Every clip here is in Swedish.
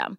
system.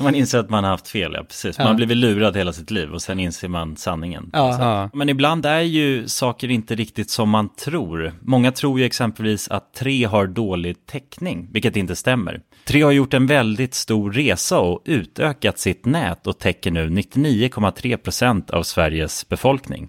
Man inser att man har haft fel, ja precis. Man Ja. blivit lurad hela sitt liv och sen inser man sanningen. Ja. Ja. Men ibland är ju saker inte riktigt som man tror. Många tror ju exempelvis att tre har dålig täckning, vilket inte stämmer. Tre har gjort en väldigt stor resa och utökat sitt nät och täcker nu 99,3% av Sveriges befolkning.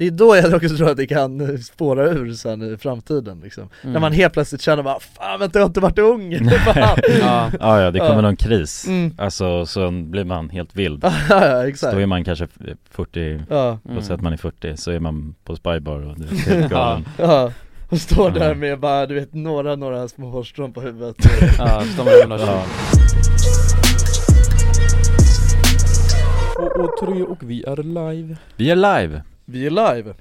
Det är då jag också tror att det kan spåra ur sen i framtiden liksom. Mm. När man helt plötsligt känner bara 'Fan vänta jag har inte varit ung' Fan. Ja, ja, ja det kommer Ja. någon kris. Mm. Alltså, så blir man helt vild. Ja, ja Så exakt då är man kanske 40, Ja, låt säga att man är 40, så är man på spybar och du är helt galen. ja och står där med bara du vet några, några små hårstrån på huvudet Ja, så de är väl Ja. Två och tre och vi är live. Vi är live! Vi är live,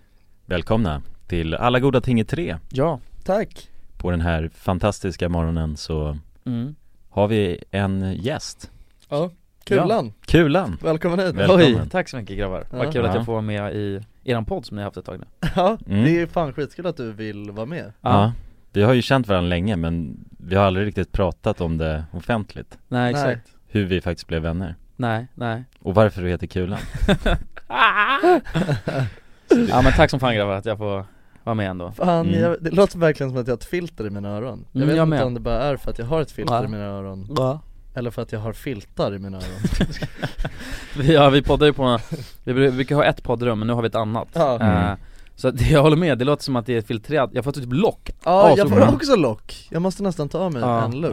Välkomna till Alla goda ting i tre. Ja. tack! På den här fantastiska morgonen så Mm. har vi en gäst. Ja, Kulan, Kulan! välkommen hit! Välkommen. Oj, tack så mycket grabbar. Ja. Vad kul att Ja. jag får vara med i eran podd som ni har haft ett tag nu. Ja, Mm. det är fan skitkul att du vill vara med Ja. Vi har ju känt varandra länge men vi har aldrig riktigt pratat om det offentligt. Nej, Nej. exakt. Hur vi faktiskt blev vänner. Nej, nej. Och varför du heter Kulan. Ja men tack som fan grabbar att jag får vara med ändå. Fan, Mm. jag, det låter verkligen som att jag har ett filter i mina öron Jag Mm, vet jag inte med. om det bara är för att jag har ett filter Ja. i mina öron Ja. Eller för att jag har filtar i mina öron Vi, ja, vi poddar ju på, vi bru- vi brukar ha ett poddrum men nu har vi ett annat. Ja. Eh, så att jag håller med, det låter som att det är filtrerat, jag får typ lock. Ja, Ja, jag får bra. också lock Jag måste nästan ta av mig Ja. en look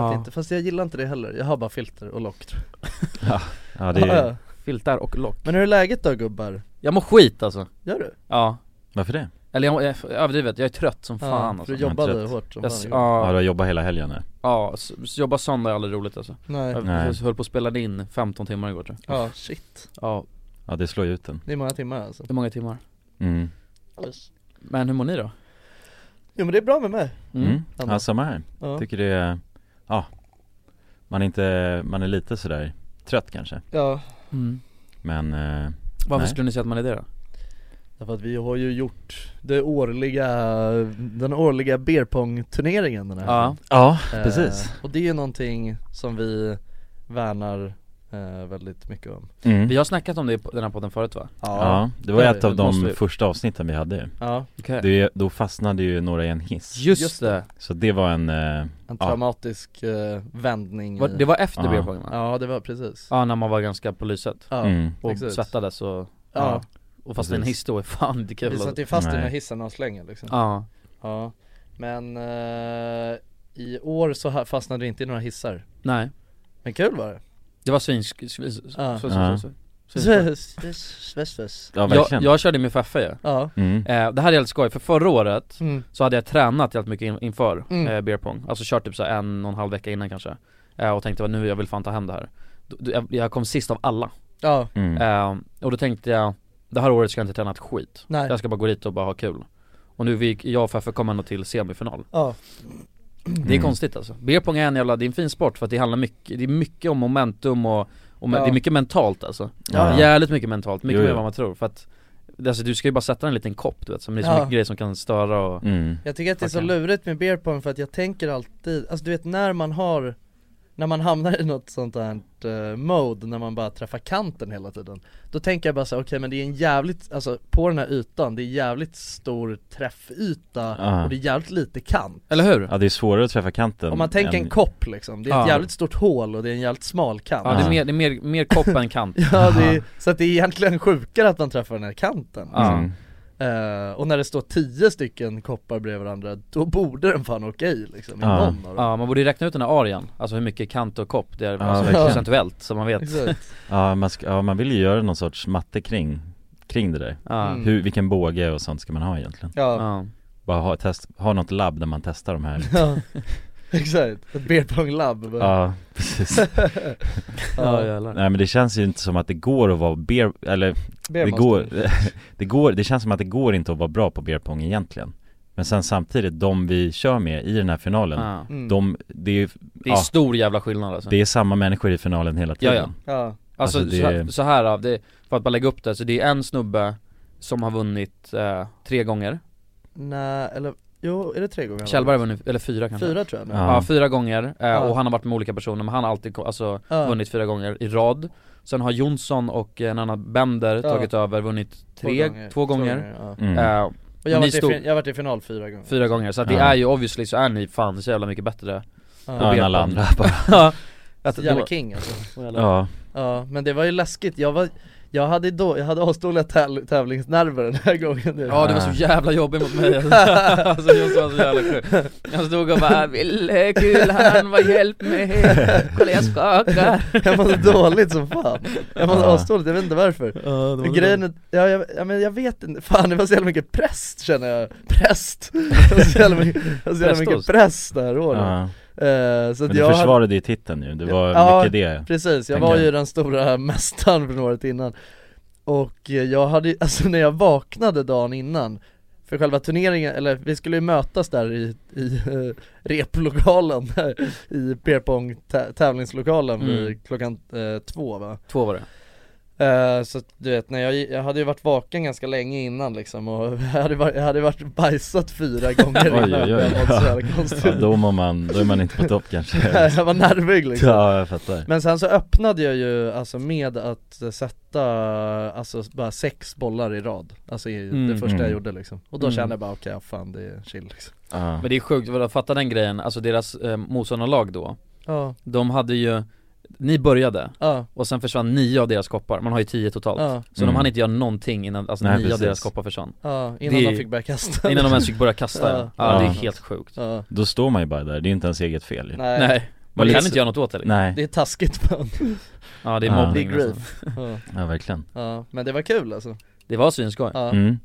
Ja, inte, Fast jag gillar inte det heller, jag har bara filter och lock tror jag ja det är Ja, ja. Filtar och lock. Men hur är läget då gubbar? Jag mår skit alltså. Gör du? Ja. Varför det? Eller jag, jag överdrivet, jag är trött som fan ja, alltså. för du är jobbade hårt som Jag, fan igår. Ja, du ja, har jobbat hela helgen nu? ja, jobba söndag är aldrig roligt alltså. Nej, Jag Nej. höll på att spela in 15 timmar igår tror jag. ja shit Ja, Ja det slår ju ut den Det är många timmar alltså hur många timmar? Mm, Men hur mår ni då? Jo men det är bra med mig mm. Ändå. ja samma här Ja, Tycker det är, ja Man är inte, man är lite sådär trött kanske ja Mm. Men, eh, Varför Nej. skulle ni säga att man är det då? Därför att vi har ju gjort det årliga, den årliga beerpong-turneringen den här Ja. ja Eh, precis Och det är ju någonting som vi värnar eh, väldigt mycket om mm. Vi har snackat om det i den här podden förut va? Ja, det var det ett av de vi- första avsnitten vi hade Ja, Okej det, Då fastnade ju några i en hiss Just, Just det, Så det var en, eh, en Ja. traumatisk eh, vändning Var, i- det var efter Ja. va? Ja det var precis Ja, när man var ganska på lyset Ja, mm. och exakt. svettades och, ja. och fast en Precis. hiss då är fan inte kul vi satt ju fast i den här hissen och länge liksom Ja, Ja, men eh, i år så fastnade vi inte i några hissar nej Men kul var det Det var svinsk, svins, Ja. Ja. jag, verkligen jag körde med Feffe ju Ja, mm. eh, Det här är helt skoj, för förra året mm. så hade jag tränat jävligt mycket in, inför Mm. eh, beer pong Alltså kört typ så här en och en halv vecka innan kanske eh, Och tänkte att nu jag vill fan ta hem det här Då- då- jag, jag kom sist av alla ja, Mm. eh, Och då tänkte jag Det här året ska jag inte träna ett skit nej, Jag ska bara gå dit och bara ha kul Och nu vi, jag och Feffe kom ändå till semifinal ja, Det är Mm. konstigt alltså Beer pong är en jävla, det är en fin sport för att det handlar mycket, det är mycket om momentum och Och Ja. det är mycket mentalt alltså Ja. Jävligt mycket mentalt, mycket Jo, mer än vad man tror för att Alltså du ska ju bara sätta en liten kopp du vet, som det är så Ja. mycket grejer som kan störa och Mm. Jag tycker att det är så lurigt med beer pong för att jag tänker alltid, alltså du vet när man har när man hamnar i något sånt här uh, mode när man bara träffar kanten hela tiden Då tänker jag bara så här, okej men det är en jävligt, alltså på den här ytan, det är jävligt stor träffyta Ja. och det är jävligt lite kant Eller hur? Ja det är svårare att träffa kanten Om man tänker än- en kopp liksom, det är ett Ja. jävligt stort hål och det är en jävligt smal kant Ja det är mer, det är mer, mer kopp än kant Ja, det är, så att det är egentligen sjukare att man träffar den här kanten Ja. Eh, Och när det står tio stycken koppar bredvid varandra, då borde den fan okej liksom, i Ja. någon av dem Ja man borde ju räkna ut den här arean, alltså hur mycket kant och kopp det är, Ja, alltså procentuellt så man vet. Ja man, ska, ja man vill ju göra någon sorts matte kring, kring det där Ja, Mm. Hur, vilken båge och sånt ska man ha egentligen? Ja, ja. Bara ha, test, ha något labb där man testar de här ja. exakt, beer pong labb Ja, precis. Ja. Jävlar. Nej men det känns ju inte som att det går att vara beer, eller Beer det går, det går, det känns som att det går inte att vara bra på beer pong egentligen. Men sen samtidigt, de vi kör med i den här finalen, ja. Mm. de, det är, Det är ja, stor jävla skillnad alltså. Det är samma människor i finalen hela Ja, tiden. Ja. Ja, Alltså, Alltså, så, det- här, så här det, för att bara lägga upp det, så det är en snubbe som har vunnit eh, tre gånger. Nej eller, jo är det tre gånger? Kjellberg har vunnit, eller fyra kanske Fyra tror jag Ja. Ja, fyra gånger, eh, Ja. och han har varit med olika personer men han har alltid alltså, Ja. vunnit fyra gånger i rad Sen har Jonsson och en annan Bender Ja. tagit över, vunnit tre, två gånger, ja. mm. Eh, Och jag har varit, i, stod- fin- jag har varit i final fyra gånger fyra gånger, så att det är ju obviously så är ni fan så jävla mycket bättre Ja, än alla andra bara Ja, att det Jävla var- king alltså Ja, Ja, men det var ju läskigt, jag var Jag hade då, jag hade asdåliga täv- tävlingsnerver den här gången nu. Ja du var så jävla jobbig mot mig. Alltså Jonsson var så jävla kul Jag stod och bara 'Ville Kulan, vad hjälp mig' Kolla jag skakar. Jag mådde dåligt som fan. Jag mådde Ja. asdåligt, jag vet inte varför. Ja, Grejen är, ja, jag, ja, men jag vet inte, fan det var så jävla mycket präst känner jag. Präst! Det var så jävla mycket, det var så jävla mycket präst det här året ja. Eh, Så att Men du jag hade, försvarade ju titeln ju, det var Ja, mycket det precis, jag var jag. ju den stora mästaren från året innan. Och eh, jag hade, alltså när jag vaknade dagen innan För själva turneringen, eller vi skulle ju mötas där i, i uh, replokalen I Pierpong tä- tävlingslokalen Mm. vid klockan eh, två va? Två var det Eh, så att, du vet, när jag, jag hade ju varit vaken ganska länge innan liksom och jag hade, varit, jag hade varit bajsat fyra gånger Oj, innan oj, oj. Jag jävla konstigt Ja, då, mår man, då är man inte på topp kanske Jag var nervig liksom Ja, jag fattar Men sen så öppnade jag ju alltså med att sätta alltså bara sex bollar i rad Alltså i Mm. det första jag Mm. gjorde liksom Och då Mm. kände jag bara okej, ja, fan det är chill liksom ja. Men det är sjukt, vad fatta den grejen, alltså deras eh, motståndarlag då Ja, De hade ju, ni började ja, och sen försvann nio av deras koppar, man har ju tio totalt. Ja, Så Mm. de hann inte göra någonting innan, alltså Nej, nio av precis. deras koppar försvann. Ja, innan Det- de fick börja kasta. Innan de ens fick börja kasta Ja. ja, ja det är Ja. helt sjukt. Ja, Då står man ju bara där, det är inte ens eget fel ju. Nej, Nej, man kan det- inte göra något åt det liksom. Nej, det är taskigt man Ja det är Ja. mobbning liksom. grief. Ja. ja verkligen. Ja, men det var kul alltså. Det var svinskoj, Ja, mm.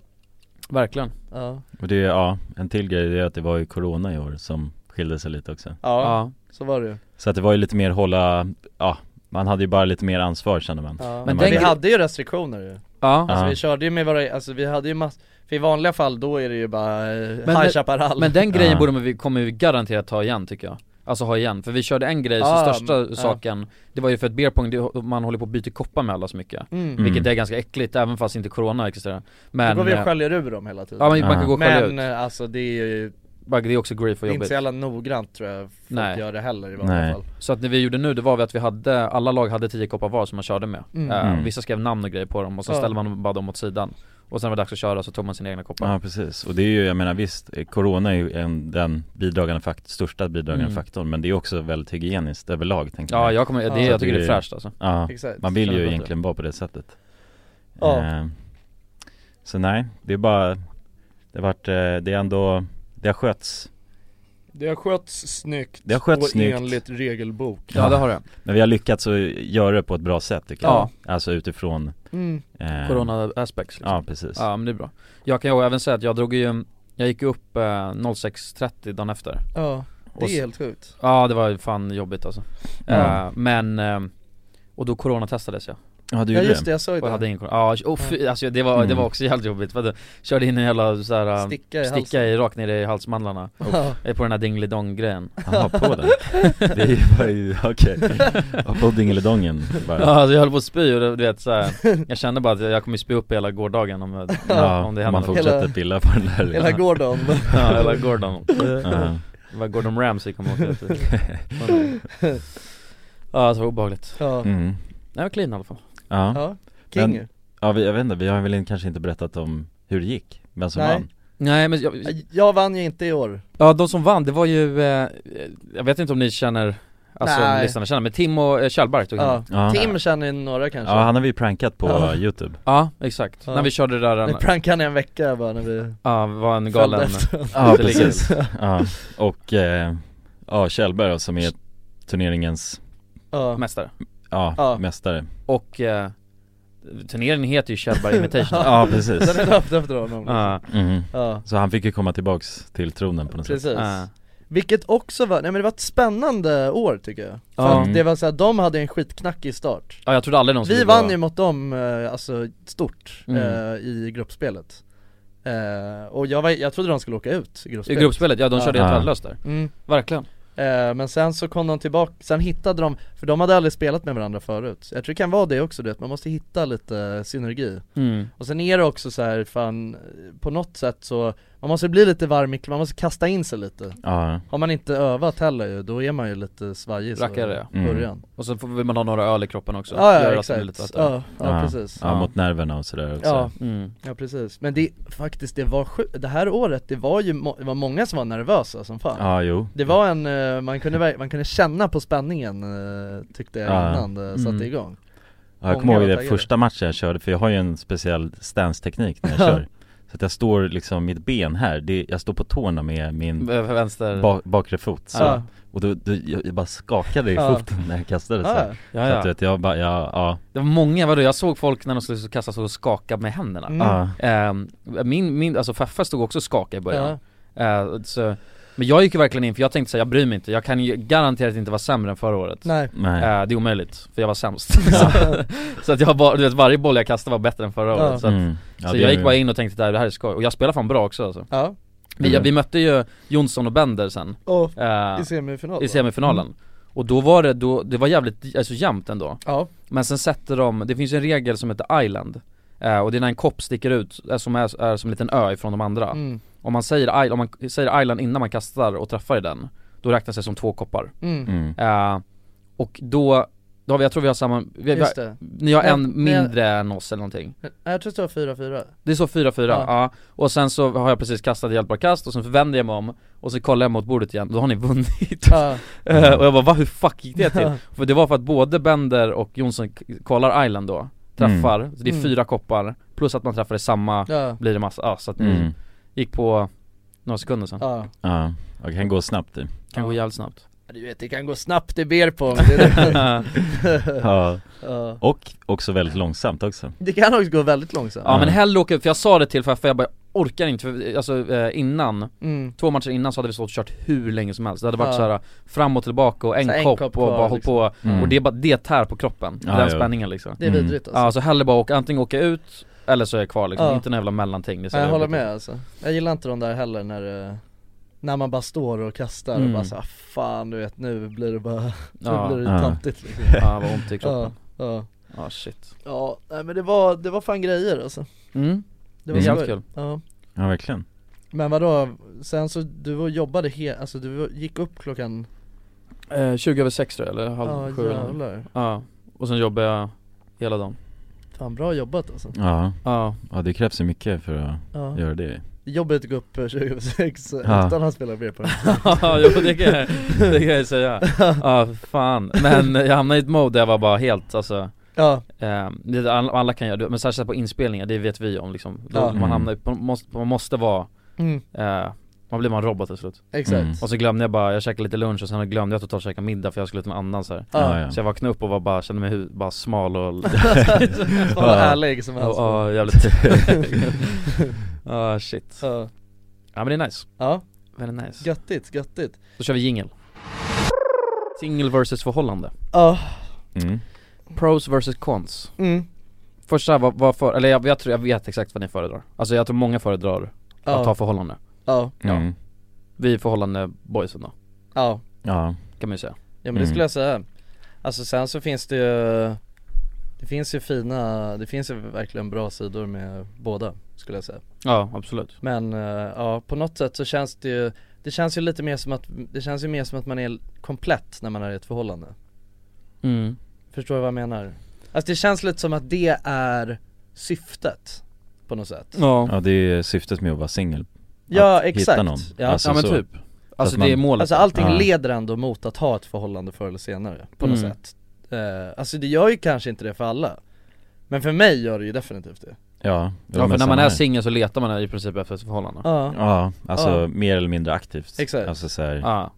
verkligen. Ja, Och det är, ja, en till grej är att det var ju corona i år som skilde sig lite också. Ja, Ja, så var det ju Så att det var ju lite mer hålla, ja, man hade ju bara lite mer ansvar kände man ja. Men Men den vi hade ju restriktioner ju ja, Alltså Ja. vi körde ju med våra, alltså vi hade ju mass för i vanliga fall då är det ju bara eh, Men- High Chaparral Men den grejen Ja. borde vi, kommer vi garanterat ta igen tycker jag Alltså ha igen, för vi körde en grej, så största ja. saken Det var ju för att beer pong, det, man håller på att byta koppar med alla så mycket mm. Mm. Vilket är ganska äckligt, även fast inte corona existerar Då Men, går vi och eh, sköljer ur dem hela tiden ja men man kan gå och skölja Men ut eh, alltså det är ju Det är också grief det och är inte jobbigt så jävla noggrant tror jag folk Nej. gör det heller i vanliga Nej. fall Så att det vi gjorde nu, det var vi att vi hade, alla lag hade 10 koppar var som man körde med Mm. Mm. Vissa skrev namn och grejer på dem och sen Ja. ställde man bara dem åt sidan Och sen var det dags att köra så tog man sina egna koppar Ja precis, och det är ju, jag menar visst, eh, Corona är ju en, den bidragande fakt, största bidragande Mm. faktorn Men det är också väldigt hygieniskt överlag tänker Ja jag jag kommer, det, Ja. jag tycker det är Det fräscht alltså Ja, Exakt man vill ju egentligen vara på det sättet Ja. Eh, Så nej, det är bara, det har varit, det är ändå, det har skötts Det har skötts snyggt Det har skötts och snyggt. enligt regelbok Ja det har det Men vi har lyckats att göra det på ett bra sätt tycker Ja. jag Alltså utifrån mm. eh, Corona aspects liksom. Ja precis Ja men det är bra Jag kan ju även säga att jag drog ju, jag gick upp eh, 06.30 dagen efter Ja, det Och är s- helt sjukt Ja det var ju fan jobbigt alltså Ja. Eh, Men, eh, och då coronatestades jag Ja du Ja gjorde just det, det? jag såg Och jag det. hade ingen koll. Ja, oh, fy, alltså det var, det Mm. var också jävligt jobbigt för att jag körde in en jävla såhär Sticka i Sticka i, rakt ner i halsmandlarna. Ja. På den här dingelidong grejen Jaha, på den? Det är ju, var ju, okej. Ja, På dingelidongen bara. Ja alltså jag höll på att spy och det- du vet såhär Jag kände bara att jag kommer spy upp hela gårdagen om, jag- Ja, om det händer man fortsätter Hela- pilla på den där Hela Gordon Ja, hela Gordon Ja. Det var Gordon Ramsay kom åt det Ja, så var obehagligt. Ja, mm. Nej men clean i alla fall Ja, ja, king Men- ja vi, jag vet inte, vi har väl kanske inte berättat om hur det gick, vem som Nej. vann Nej men jag, Jag vann ju inte i år Ja de som vann, det var ju, eh, jag vet inte om ni känner Alltså Nej. lyssnarna känner, men Tim och eh, Kjellberg tog Ja. Ja. Tim känner ju några kanske Ja han har vi prankat på Ja. youtube Ja, exakt. Ja. När vi körde det där, Vi prankade en vecka bara när vi ja, var en galen Ja precis, ja, och eh, ja Kjellberg som är turneringens, Ja, mästare ja, Ja. mästare Och eh, turneringen heter ju Kjellberg Invitation Ja precis den är döpt efter honom Ja, Mhm. Ja, Så han fick ju komma tillbaks till tronen på något sätt precis ja. Vilket också var, nej men det var ett spännande år tycker jag För Ja. att det var så här, de hade en skitknackig start ja jag trodde aldrig någon Vi vann ju mot dem, eh, alltså stort, Mm. eh, i gruppspelet eh, Och jag, var, jag trodde de skulle åka ut i I gruppspelet gruppspelet, ja de Ja. körde helt Ja. värdelöst där mm. Verkligen Men sen så kom de tillbaka, sen hittade de, för de hade aldrig spelat med varandra förut Jag tror det kan vara det också du vet, man måste hitta lite synergi mm. Och sen är det också så här, fan, på något sätt så, man måste bli lite varm i man måste kasta in sig lite. Ja, Har man inte övat heller ju, då är man ju lite svajig så Rackare, ja. Mm. början. Och så vill man ha några öl i kroppen också. Ja ja exakt, ja, ja, precis. Ja, mot nerverna och sådär också. Ja, mm. ja precis, men det, faktiskt det var sjukt, det här året, det var ju, det var många som var nervösa som fan. Ja, jo. Det var en, eh, man kunde, man kunde känna på spänningen eh, tyckte jag Ja. innan det satte Mm. igång. Ja, jag kommer ihåg det första matchen jag körde, för jag har ju en speciell stance-teknik när jag Ja. kör Så att jag står liksom, mitt ben här, det, jag står på tårna med min Vänster. ba, bakre fot så. Ja. Och då, då jag, jag bara skakade i Ja. foten när jag kastade så, Ja, Ja, så att vet, jag bara, ja, ja, Det var många, vadå, jag såg folk när de skulle kasta så och skaka med händerna. Mm. ja, Ehm, Min, min, alltså Feffe stod också och skakade i början. Ja, Eh, så, Men jag gick ju verkligen in för jag tänkte säga jag bryr mig inte, jag kan ju garanterat inte vara sämre än förra året. Nej. Nej, Eh, Det är omöjligt, för jag var sämst. Så, så att jag bara, du vet varje boll jag kastade var bättre än förra Ja. året. Så, att, mm. ja, så det jag gick bara in och tänkte att det här är skoj, och jag spelar fan bra också alltså. Ja, vi, Mm. vi mötte ju Jonsson och Bender sen. Och eh, i semifinal i va? semifinalen. Mm. Och då var det, då, det var jävligt, alltså jämnt ändå. Ja, Men sen sätter de, det finns ju en regel som heter island. Eh, Och det är när en kopp sticker ut, eh, som är, är som en liten ö ifrån de andra. Mm, Om man säger, om man säger island innan man kastar och träffar i den Då räknas det som två koppar mm, mm. eh, Och då, då har vi, jag tror vi har samma, vi, vi, just det ni har en men- mindre än oss eller någonting Jag tror det var 4-4 Det är så 4-4, ja. Ja. Och sen så har jag precis kastat ett hjälpbart kast och sen vänder jag mig om Och så kollar jag mot bordet igen, då har ni vunnit Ja, Eh, Och jag bara va, hur fuck gick det till? Ja. För det var för att både Bender och Jonsson kollar Island då Träffar, så det är Mm. fyra koppar Plus att man träffar i samma, ja, blir det massa, ja så att Mm. Gick på några sekunder sen ja Ja, och det kan gå snabbt det Kan Ja. gå jävligt snabbt Du vet det kan gå snabbt i beer pong, det, är det. Ja, ja. och också väldigt långsamt också det kan också gå väldigt långsamt Ja men hellre åka för jag sa det till Feffe, jag bara jag orkar inte, för alltså eh, innan mm. Två matcher innan så hade vi stått och kört hur länge som helst Det hade varit Ja. så här fram och tillbaka och en, en kopp, kopp och bara hållit på Mm. Och det är bara, det tär på kroppen, Ja, den ja. spänningen liksom Det är Mm. vidrigt alltså Ja så hellre bara åka, antingen åka ut eller så är jag kvar liksom, Ja. inte någon jävla mellanting det Ja, jag håller med alltså. Jag gillar inte de där heller när eh, När man bara står och kastar Mm. och bara så, ah, fan du vet nu blir det bara, Ja. nu blir det Ja. tantigt liksom Ja vad ont i Ja, kroppen. Ja, Ja. Shit. Ja, nej men det var, det var fan grejer alltså. Mm, Det det är skoj. jävligt kul. Ja, Ja verkligen. Men vadå, sen så, du var- jobbade he, alltså du var- gick upp klockan, eh, 20 över 6 tror jag, eller halv ja sju jävlar. Ja, och sen jobbar jag hela dagen Fan bra jobbat alltså. Ja, Ja, ja det krävs ju mycket för att Ja, göra det. Jobbigt att gå upp eh, 2006 Ja. utan att spela beer pong ja jo, det kan jag, det kan jag säga. Ja fan, men jag hamnade i ett mode där jag var bara helt alltså Ja, eh, alla, kan göra det, men särskilt på inspelningar, det vet vi om liksom. Ja. Man Mm. hamnar, man måste, man måste vara, mm, eh, man blir man robot till slut. Exakt. Mm. Och så glömde jag bara, jag käkade lite lunch och sen glömde jag totalt käka middag för jag skulle till en annan så här. Ja, ja. Så jag vaknade upp och var bara, kände mig hu- bara smal och Vad härlig som Ja, helst. Ja, jävligt. Ja shit. Ja, Ja men det är nice, ja, väldigt nice. Göttigt, göttigt. Då kör vi jingel. Singel versus förhållande. Ja, Mm. Pros versus cons. Mm. Första, vad, vad för, eller jag, jag tror jag vet exakt vad ni föredrar. Alltså jag tror många föredrar Ja. att ha förhållande Ja, Mm. Vi är förhållande boysen då, ja, Ja. kan man ju säga. Ja men det Mm. skulle jag säga. Alltså sen så finns det ju Det finns ju fina, det finns ju verkligen bra sidor med båda skulle jag säga. Ja, absolut. Men eh, ja, på något sätt så känns det ju Det känns ju lite mer som att, det känns ju mer som att man är komplett när man är i ett förhållande. Mm. Förstår du vad jag menar? Alltså det känns lite som att det är syftet På något sätt. Ja, Ja det är syftet med att vara singel Ja Att exakt, hitta någon. ja. Alltså, ja men så. typ Alltså det är målet Alltså allting Ja. leder ändå mot att ha ett förhållande förr eller senare, på något Mm. sätt eh, Alltså det gör ju kanske inte det för alla Men för mig gör det ju definitivt det Ja, Ja för när man är singel så letar man i princip efter ett förhållande Ja, Ja, alltså Ja. mer eller mindre aktivt Exakt. Alltså så här, Ja,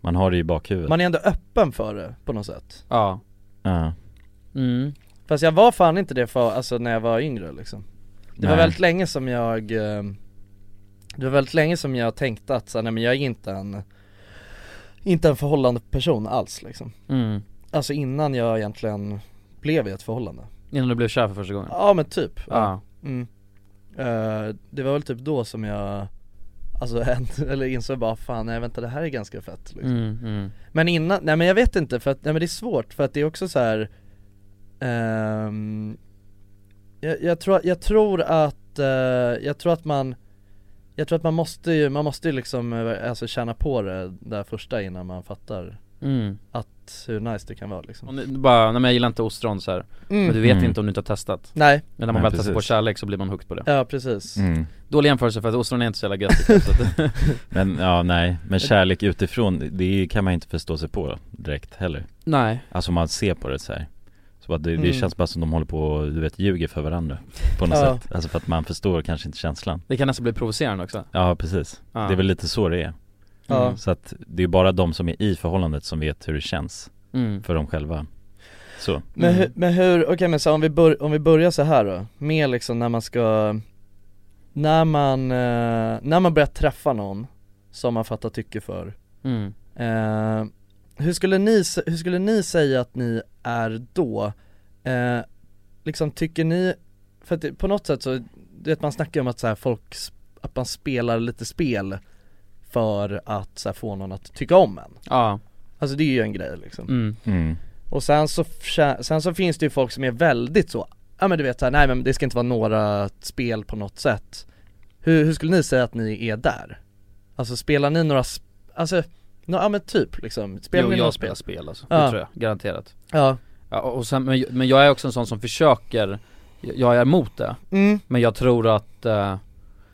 man har det i bakhuvudet man är ändå öppen för det på något sätt ja, Ja, mm. Fast jag var fan inte det för, alltså när jag var yngre liksom Det var Nej. väldigt länge som jag eh, Det var väldigt länge som jag tänkte att så, nej men jag är inte en Inte en förhållande person alls liksom Mm. Alltså innan jag egentligen blev i ett förhållande Innan du blev kär för första gången? Ja men typ, ja. Ja, Mm. Eh, det var väl typ då som jag Alltså eller insåg bara fan nej vänta det här är ganska fett liksom. mm, mm. Men innan, nej men jag vet inte för att, nej men det är svårt för att det är också så här. ehm, jag, jag, tror, jag tror att, eh, jag tror att man Jag tror att man måste ju, man måste ju liksom eh, alltså känna på det där första innan man fattar Mm. att hur nice det kan vara liksom Och nu, bara, nej men jag gillar inte ostron så här. Mm. Men du vet Mm. inte om du inte har testat Nej, Men när man Nej, väl testar på kärlek så blir man hooked på det ja precis mm. Dålig jämförelse för att ostron är inte så jävla gött att, Men ja, nej, men kärlek utifrån, det kan man inte förstå sig på direkt heller Nej Alltså man ser på det så här. Så bara, det, det Mm. känns bara som de håller på och, du vet, ljuger för varandra På något Ja. sätt, alltså för att man förstår kanske inte känslan Det kan nästan bli provocerande också Ja precis, Ja. det är väl lite så det är Ja. Så att det är bara de som är i förhållandet som vet hur det känns mm. för dem själva Så, Men, Mm. hur, men hur, okej men så om vi, bör, om vi börjar så här då, med liksom när man ska När man, eh, när man börjar träffa någon som man fattar tycke för Mm. eh, hur, skulle ni, hur skulle ni säga att ni är då? Eh, liksom tycker ni, för att på något sätt så, du vet man snackar om att så här, folk, att man spelar lite spel för att så här, få någon att tycka om en Ja, Alltså det är ju en grej liksom mm. mm. och sen så, sen så finns det ju folk som är väldigt så, ja men du vet så här, nej men det ska inte vara några spel på något sätt Hur, hur skulle ni säga att ni är där? Alltså spelar ni några, sp- alltså, no, ja men typ liksom, spelar Jo, jag spel? spelar spel? alltså, Ja. det tror jag, garanterat. Ja, ja, och sen, men, men jag är också en sån som försöker Jag är emot det, mm, men jag tror att eh,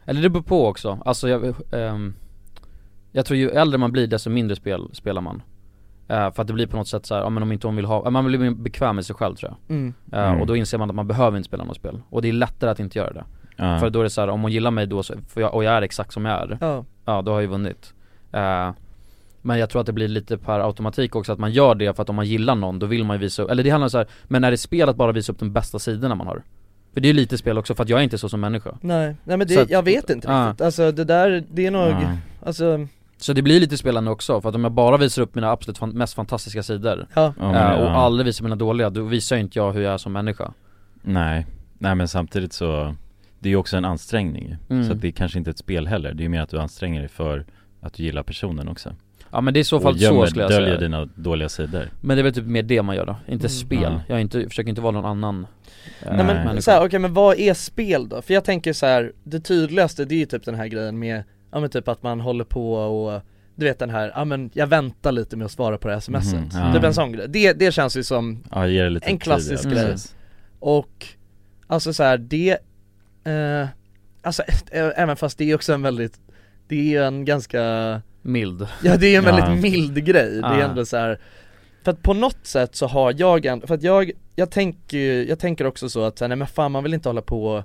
Eller det beror på också, alltså jag, ehm, Jag tror ju äldre man blir desto mindre spel spelar man. Eh, För att det blir på något sätt så här, ja men om inte hon vill ha, man blir bekväm med sig själv tror jag. Mm, Eh, Mm. Och då inser man att man behöver inte spela något spel, och det är lättare att inte göra det. För då är det så här, om hon gillar mig då så, för jag, och jag är exakt som jag är ja, Ja, då har jag ju vunnit. Eh, Men jag tror att det blir lite per automatik också att man gör det för att om man gillar någon då vill man ju visa upp, eller det handlar om så här, men är det spel att bara visa upp de bästa sidorna man har? För det är ju lite spel också för att jag är inte så som människa nej, nej men det, att- jag vet inte Ja. riktigt, alltså det där, det är nog, Ja. alltså, Så det blir lite spelande också, för att om jag bara visar upp mina absolut fan, mest fantastiska sidor ja, eh, och ja. aldrig visar mina dåliga, då visar ju inte jag hur jag är som människa Nej, nej men samtidigt så Det är ju också en ansträngning. Mm. Så att det är kanske inte ett spel heller, det är ju mer att du anstränger dig för att du gillar personen också Ja men det är i så fall så skulle jag döljer säga dina dåliga sidor Men det är väl typ mer det man gör då, inte Mm. spel. Ja. Jag inte, försöker inte vara någon annan eh, Nej men så här, okej men vad är spel då? För jag tänker så här, det tydligaste det är ju typ den här grejen med, ja men typ att man håller på och du vet den här, ja men jag väntar lite med att svara på det här smset, Mhm, ja. typ en sån grej. Det, det känns ju som, Ja, ge det lite En tid, klassisk ja, grej. precis. och alltså så här, det, eh, alltså ä- även fast det är också en väldigt, det är ju en ganska, Mild. ja det är en Ja. väldigt mild grej, det är Ja. ändå så här. För att på något sätt så har jag en, för att jag, jag tänker jag tänker också så att nej men fan man vill inte hålla på man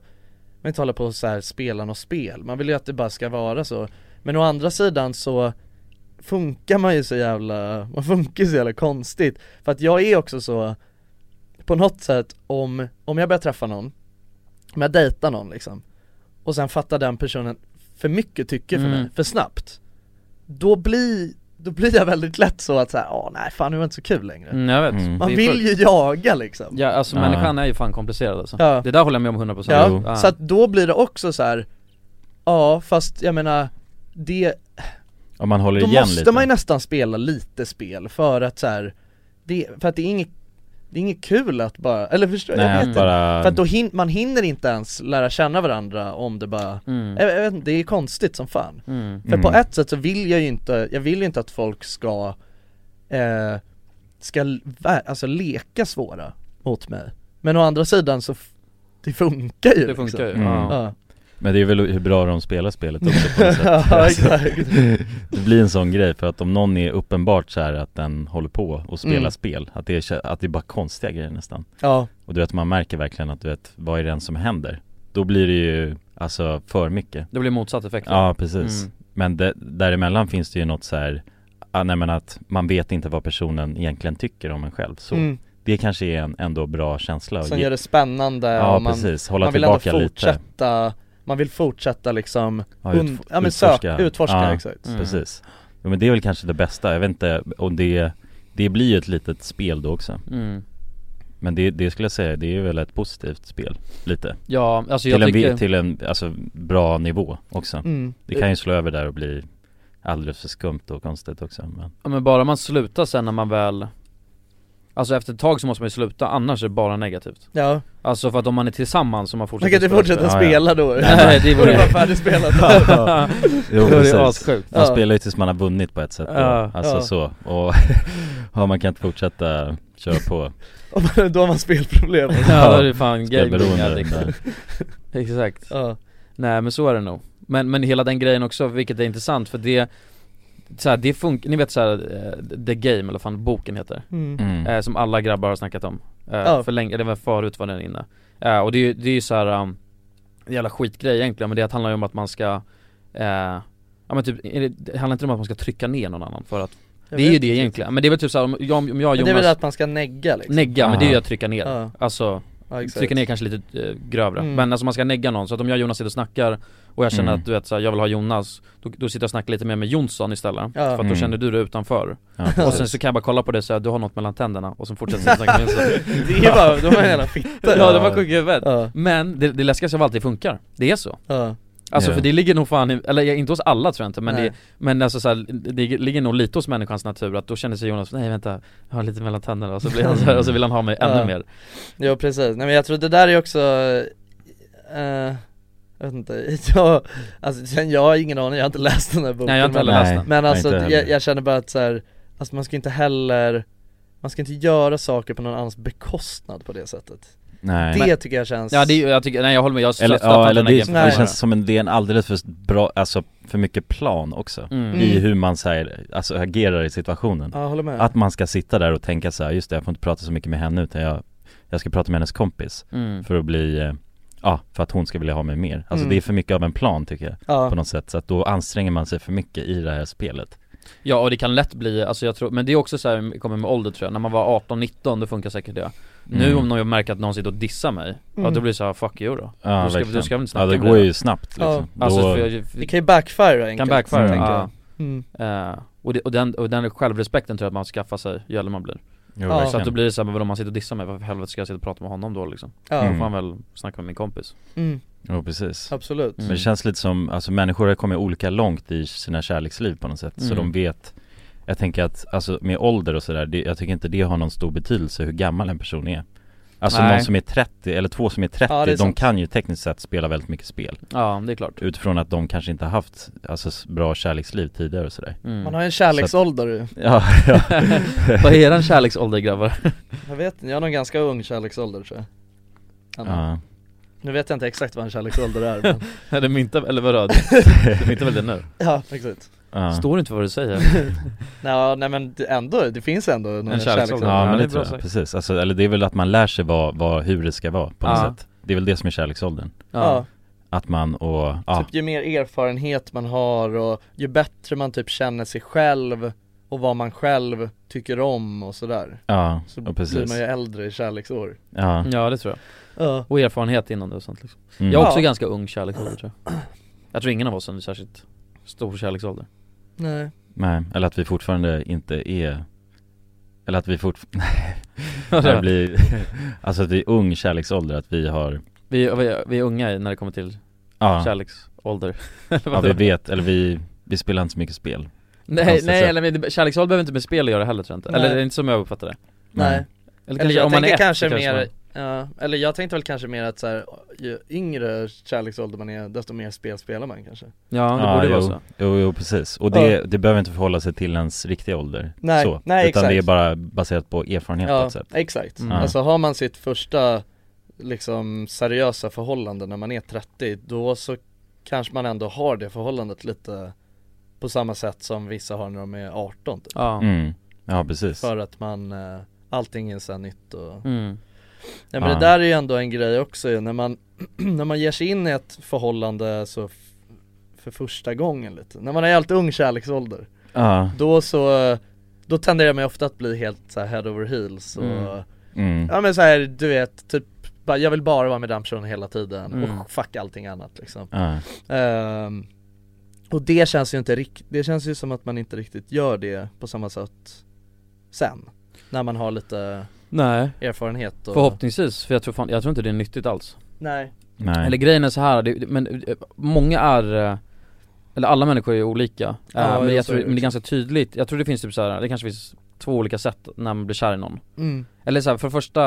vill inte hålla på och så här spela något spel, man vill ju att det bara ska vara så Men å andra sidan så funkar man ju så jävla, man funkar så jävla konstigt För att jag är också så På något sätt om, om jag börjar träffa någon Om jag dejtar någon liksom Och sen fattar den personen för mycket tycke för Mm. mig, för snabbt Då blir, då blir jag väldigt lätt så att säga, åh nej fan det var inte så kul längre Mm, jag vet Mm. Man Det är vill ju jaga liksom Ja alltså Ja. människan är ju fan komplicerad alltså Ja. Det där håller jag med om 100% Ja, Ja. så att då blir det också så här. Ja fast jag menar det, Om man håller då igen måste lite man ju nästan spela lite spel för att så här, det, för att det är inget det är inget kul att bara, eller förstår Nej, jag vet inte bara- För att då hin, man hinner inte ens lära känna varandra om det bara, Mm. jag, jag vet inte, det är konstigt som fan Mm. För på Mm. ett sätt så vill jag ju inte, jag vill ju inte att folk ska, eh, ska alltså leka svåra mot mig Men å andra sidan så, det funkar ju Det funkar ju, liksom. Mm. ja. Men det är väl hur bra de spelar spelet också på något sätt Ja, exakt. Det blir en sån grej för att om någon är uppenbart så här att den håller på och spelar Mm. spel Att det, är, att det är bara konstiga grejer nästan Ja, Och du vet man märker verkligen att du vet, vad är det än som händer? Då blir det ju, alltså för mycket Det blir motsatt effekt Ja precis Mm. Men det, däremellan finns det ju något så här nej men att man vet inte vad personen egentligen tycker om en själv så mm. Det kanske är en ändå bra känsla som ge- gör det spännande Ja och man, precis, hålla man vill ändå tillbaka lite fortsätta, man vill fortsätta liksom, Ja, und- ut- ja men utforska. söka, utforska Ja. exakt Mm. Precis ja, men det är väl kanske det bästa, jag vet inte, och det Det blir ju ett litet spel då också mm. Men det, det skulle jag säga, det är ju väl ett positivt spel, lite Ja, alltså jag till, en, tycker vi- till en, alltså bra nivå också mm. Det kan ju slå över där och bli alldeles för skumt och konstigt också men Ja men bara man slutar sen när man väl Alltså efter ett tag så måste man ju sluta, annars är det bara negativt. Ja, Alltså för att om man är tillsammans så man man fortsätter kan inte spela fortsätta ja. spela då. Nej, det är man färdigspelat. Jo precis, assjukt. man spelar ju tills man har vunnit på ett sätt. Ja. Alltså Ja. så, och ja, man kan inte fortsätta köra på. Och då har man spelproblem. Ja då är det fan addict där. Exakt. Ja, Nej men så är det nog. Men, men hela den grejen också, vilket är intressant för det så här, det funkar, ni vet såhär, The Game eller vad fan boken heter mm. mm. eh, Som alla grabbar har snackat om eh, Ja. För länge, eller var förut var den inne eh, Och det är ju, det är ju såhär, um, en jävla skitgrej egentligen men det handlar ju om att man ska eh, Ja men typ, det, det handlar inte om att man ska trycka ner någon annan för att Jag Det är ju det inte. egentligen, men det är väl typ såhär om jag, om jag och Men det är väl Jonas att man ska negga liksom Negga, men det är ju att trycka ner Ja. Alltså, Ja, trycka ner kanske lite eh, grövre Mm. Men alltså man ska negga någon, så att om jag och Jonas sitter och snackar Och jag känner Mm. att du vet så här, jag vill ha Jonas Då, då sitter jag och snackar lite mer med Jonsson istället. Ja. För att då Mm. känner du dig utanför. Ja, Och sen så kan jag bara kolla på det och säga du har något mellan tänderna. Och så fortsätter jag snacka med Jonsson. Det är bara, de är jävla fitta Ja de var sjuka i huvudet. Ja, Men det, det läskigaste av allt, det funkar. Det är så. Ja, Alltså Ja. för det ligger nog fan i, eller inte hos alla tror jag inte men Nej. det, men alltså så här, det ligger nog lite hos människans natur att då känner sig Jonas, nej vänta, jag har lite mellan tänderna. Och så blir han så här, och så vill han ha mig ännu Ja. mer. Jo precis, nej men jag tror det där är också eh, jag vet inte, jag, alltså sen jag har ingen aning, jag har inte läst den här boken Nej jag har inte men, heller läst den men alltså jag, jag känner bara att så här, alltså man ska inte heller man ska inte göra saker på någon annans bekostnad på det sättet Nej Det tycker jag känns Ja det, jag tycker, nej jag håller med, jag Eller, ja, inte eller det, det känns som en, det är en alldeles för bra, alltså för mycket plan också Mm. I Mm. hur man så här, alltså agerar i situationen Ja, håller med Att man ska sitta där och tänka så här, just det jag får inte prata så mycket med henne utan jag Jag ska prata med hennes kompis mm. för att bli, eh, ja för att hon ska vilja ha mig mer Alltså Mm. det är för mycket av en plan tycker jag Ja, på något sätt Så att då anstränger man sig för mycket i det här spelet Ja och det kan lätt bli, alltså jag tror, men det är också så här, kommer med ålder tror jag, när man var 18-19 då funkar säkert det Nu Mm. om någon märker att någon sitter och dissar mig, ja Mm. då blir det så här, fuck you då Ja Då ska- då ska vi inte Ja snacka det om går det. ju snabbt liksom Ja. Alltså då, jag, det kan ju backfire enkelt kan backfire, tänker ja. jag. Mm. Eh, och, det, och, den, och den självrespekten tror jag att man skaffar sig ju äldre man blir jo, Ja. Så att då blir det såhär, men om man sitter och dissar mig, varför helvete ska jag sitta och prata med honom då liksom? Ja, Då Mm. får han väl snacka med min kompis mm, Jo precis absolut Mm. Men det känns lite som, alltså människor har kommit olika långt i sina kärleksliv på något sätt Så Mm. de vet Jag tänker att, alltså med ålder och sådär, jag tycker inte det har någon stor betydelse hur gammal en person är Alltså Nej. någon som är 30, eller två som är 30, Ja, är de sant. kan ju tekniskt sett spela väldigt mycket spel Ja, det är klart Utifrån att de kanske inte har haft, alltså bra kärleksliv tidigare och sådär mm. Man har ju en kärleksålder ju. Ja, ja Vad är eran kärleksålder grabbar? Jag vet inte, jag har någon ganska ung kärleksålder tror jag ja. Nu vet jag inte exakt vad en kärleksålder är men Är det mynta, eller vadå? Du myntar väl det nu? Ja, exakt ja. Står inte för vad du säger? Ja, nej men ändå, det finns ändå någon En kärleksålder. Ja Ja, men det tror jag, sagt. precis. Alltså, eller det är väl att man lär sig vad, vad, hur det ska vara på något Ja. sätt Det är väl det som är kärleksåldern Ja, Att man och, ja, typ ju mer erfarenhet man har och ju bättre man typ känner sig själv och vad man själv tycker om och sådär ja, Så och blir precis man ju äldre i kärleksår Ja, Ja det tror jag Ja, Och erfarenhet inom det och sånt liksom mm. Jag är också Ja. ganska ung kärleksålder tror jag Jag tror ingen av oss är särskilt stor kärleksålder nej. Nej, eller att vi fortfarande inte är Eller att vi fortfarande Det blir Alltså att vi är ung kärleksålder, att vi har Vi, vi, vi är unga när det kommer till Ja, kärleksålder. Ja vi vet, eller vi, vi spelar inte så mycket spel. Nej, Konstigt nej eller men kärleksålder behöver inte med spel att göra heller tror jag inte, Nej. eller det är inte som jag uppfattar det. Nej. Eller, Eller kanske, jag om man tänker är ett, kanske så mer, man- ja, eller jag tänkte väl kanske mer att så här, ju yngre kärleksålder man är, desto mer spel spelar man kanske Ja, det Ja, borde jo, vara så Jo, jo precis, och det, Ja. det behöver inte förhålla sig till ens riktiga ålder Nej, så, nej, Utan det är exakt. bara baserat på erfarenhet på Ja, ett sätt exakt. Mm. Alltså har man sitt första liksom seriösa förhållande när man är 30, då så kanske man ändå har det förhållandet lite på samma sätt som vissa har när de är 18 typ. Ja, mm. Ja precis För att man, eh, allting är så här nytt och mm. Nej men Ja. det där är ju ändå en grej också ju, när man, när man ger sig in i ett förhållande så för första gången lite, när man är helt ung kärleksålder Ja, Då så, då tenderar man ofta att bli helt så här head over heels och Mm. mm. Ja men så här, du vet, typ jag vill bara vara med den personen hela tiden Mm. och fuck allting annat liksom ja. Ehm, Och det känns ju inte riktigt, det känns ju som att man inte riktigt gör det på samma sätt sen När man har lite Nej, erfarenhet och förhoppningsvis, för jag tror fan, jag tror inte det är nyttigt alls. Nej. Nej. Eller grejen är så här, det, men eh, många är eh, eller alla människor är olika, Eh, Ja, men jag tror, men det är ganska tydligt, jag tror det finns typ så här, det kanske finns två olika sätt när man blir kär i någon. Mm. Eller så här, för det första,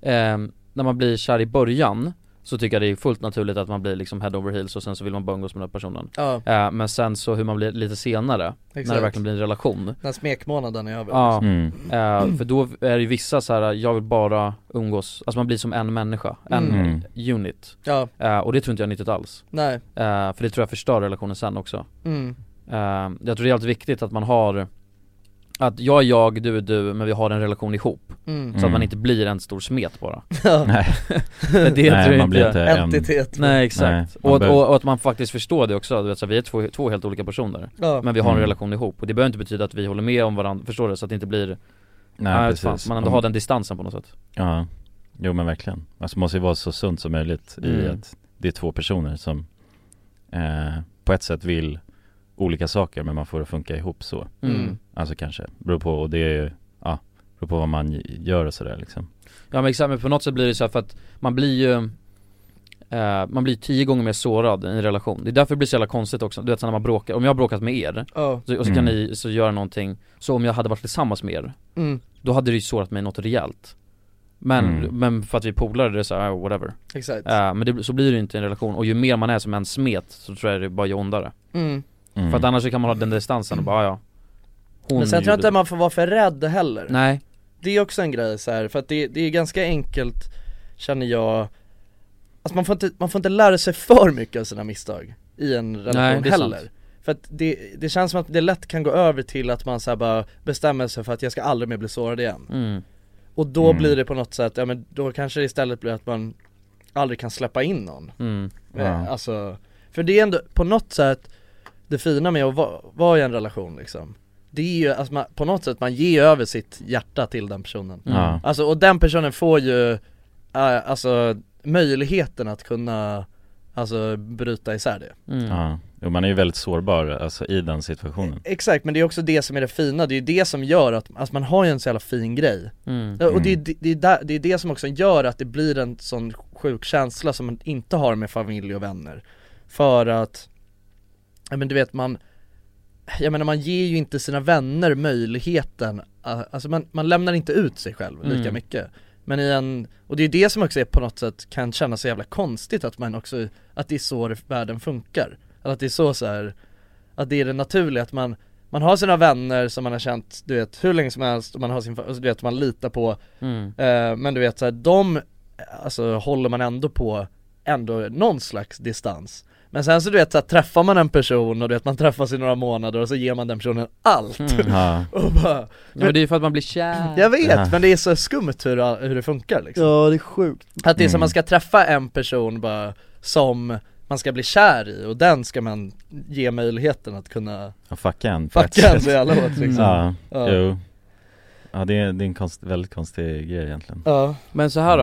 eh, när man blir kär i början så tycker jag det är fullt naturligt att man blir liksom head over heels och sen så vill man bara umgås med den här personen. Ja, eh, Men sen så hur man blir lite senare, när exakt. det verkligen blir en relation. När smekmånaden är över. Ja, mm. eh, för då är det ju vissa så här, jag vill bara umgås, alltså man blir som en människa, en Mm. unit. Ja, eh, Och det tror inte jag är nyttigt alls. Nej, För det tror jag förstör relationen sen också. Mm. Jag tror det är alltid viktigt att man har Att jag är jag, du är du, men vi har en relation ihop. Mm. Så att man inte blir en stor smet bara. Nej, Men det Nej tror jag man blir inte. en entitet. Nej exakt, Nej, och, behöver- och, och att man faktiskt förstår det också, du vet så här, vi är två, två helt olika personer. Ja, Men vi har en Mm. relation ihop, och det behöver inte betyda att vi håller med om varandra, förstår du? Så att det inte blir, Nej nej, precis. fan, man ändå Om- har den distansen på något sätt. Ja, jo men verkligen. Alltså det måste ju vara så sunt som möjligt i Mm. att det är två personer som eh, på ett sätt vill olika saker men man får det att funka ihop så. Mm. Alltså kanske, beror på och det är ju, ja, beror på vad man gör och sådär liksom. Ja men exakt, men på något sätt blir det så här för att man blir ju eh, Man blir tio gånger mer sårad i en relation. Det är därför det blir så jävla konstigt också, du vet så när man bråkar, om jag har bråkat med er Ja, så, och så kan Mm. ni så göra någonting. Så om jag hade varit tillsammans med er mm. Då hade det ju sårat mig något rejält. Men, Mm. men för att vi polare, det är såhär, oh, whatever. Exakt. Eh, Men det, så blir det ju inte i en relation, och ju mer man är som en smet så tror jag det bara gör ondare. Mm. mm. För att annars så kan man ha den distansen och bara, "Ah, ja Hon Men sen tror jag inte man får vara för rädd heller Nej, Det är också en grej så här, för att det, det är ganska enkelt känner jag Alltså man får, inte, man får inte lära sig för mycket av sina misstag i en relation Nej, heller sant. För att det, det känns som att det lätt kan gå över till att man så här bara bestämmer sig för att jag ska aldrig mer bli sårad igen mm. Och då Mm. blir det på något sätt, ja men då kanske det istället blir att man aldrig kan släppa in någon Mm. Ja. Eh, Alltså, för det är ändå på något sätt det fina med att vara, vara i en relation liksom Det är ju, alltså man, på något sätt man ger över sitt hjärta till den personen Mm. Alltså och den personen får ju, äh, alltså möjligheten att kunna, alltså bryta isär det Mm. ja, jo man är ju väldigt sårbar alltså i den situationen Exakt, men det är också det som är det fina, det är ju det som gör att, alltså man har ju en så jävla fin grej Mm. Och det är, Mm. det, det, är där, det är det som också gör att det blir en sån sjuk känsla som man inte har med familj och vänner För att, ja men du vet man Jag menar man ger ju inte sina vänner möjligheten, alltså man, man lämnar inte ut sig själv lika Mm. mycket Men i en, och det är det som också är på något sätt kan kännas så jävla konstigt att man också, att det är så världen funkar Eller att det är så så här, att det är det naturliga att man man har sina vänner som man har känt, du vet, hur länge som helst och man har sin, du vet, man litar på Mm. Eh, men du vet så här, de, alltså håller man ändå på ändå någon slags distans Men sen så du vet så här, träffar man en person och du vet man träffas i några månader och så ger man den personen allt Mm. Ja, och bara, Ja men det är ju för att man blir kär jag vet Ja. men det är så skumt hur, hur det funkar liksom Ja det är sjukt Att det är som Mm. man ska träffa en person bara som man ska bli kär i och den ska man ge möjligheten att kunna och fucka en fucka en så jävla hårt liksom Ja, Ja. jo Ja det är, det är en konst, väldigt konstig grej egentligen Ja, Men så här då.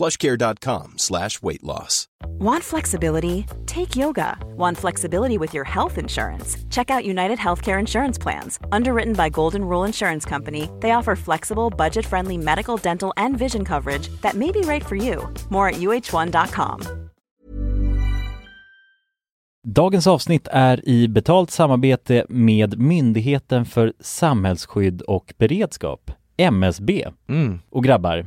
plushcare.com slash weight loss. Want flexibility? Take yoga. Want flexibility with your health insurance? Check out United Healthcare Insurance Plans. Underwritten by Golden Rule Insurance Company, they offer flexible, budget friendly medical, dental, and vision coverage that may be right for you. More at uh1.com. Dagens avsnitt är i betalt samarbete med Myndigheten för samhällsskydd och beredskap, MSB. Mm. Och grabbar,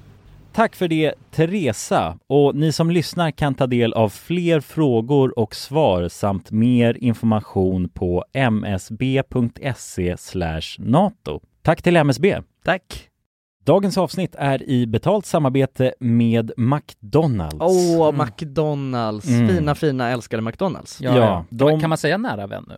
Tack för det Teresa och ni som lyssnar kan ta del av fler frågor och svar samt mer information på msb.se nato. Tack till MSB! Tack! Dagens avsnitt är i betalt samarbete med McDonalds. Åh, McDonalds! Mm. Fina fina älskade McDonalds Ja, Ja, de- Kan man säga nära vän nu?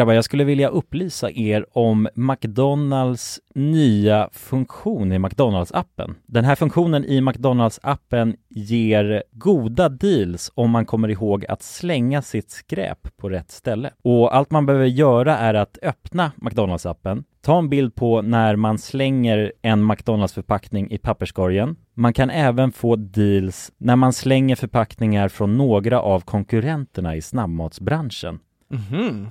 Grabbar, jag skulle vilja upplysa er om McDonalds nya funktion i McDonalds-appen. Den här funktionen i McDonalds-appen ger goda deals om man kommer ihåg att slänga sitt skräp på rätt ställe. Och allt man behöver göra är att öppna McDonalds-appen, ta en bild på när man slänger en McDonalds-förpackning i papperskorgen. Man kan även få deals när man slänger förpackningar från några av konkurrenterna i snabbmatsbranschen. Mhm.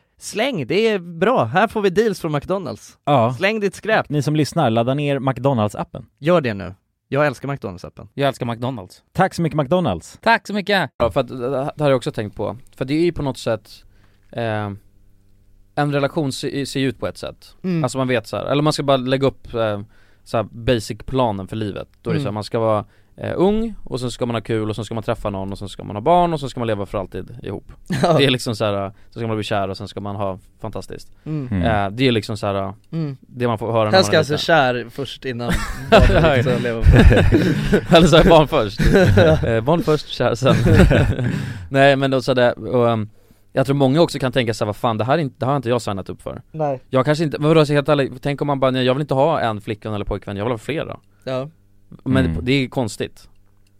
släng, det är bra. Här får vi deals från McDonalds. Ja. Släng ditt skräp. Ni som lyssnar, ladda ner McDonalds-appen. Gör det nu. Jag älskar McDonalds-appen. Jag älskar McDonalds. Tack så mycket McDonalds! Tack så mycket! Ja, för att det här har jag också tänkt på. För det är ju på något sätt eh, En relation ser, ser ju ut på ett sätt. Mm. Alltså man vet så här, eller man ska bara lägga upp eh, så här basic planen för livet. Då är det Mm. så här, man ska vara eh, ung och sen ska man ha kul och sen ska man träffa någon och sen ska man ha barn och sen ska man leva för alltid ihop. Det är liksom så här, så ska man bli kär och sen ska man ha fantastiskt. Mm. Mm. Eh, det är liksom så här, Mm. det man får höra när man ska alltså kär först innan barnet ska leva på. Eller så här, barn först, eh, barn först, kär sen Nej men då så där, och, um, jag tror många också kan tänka sig vad fan det här, är inte, det här har inte jag signat upp för Nej. Jag kanske inte, men vadå helt ärligt, tänk om man bara nej jag vill inte ha en flickvän eller pojkvän, jag vill ha flera Ja, Men Mm. det, det är konstigt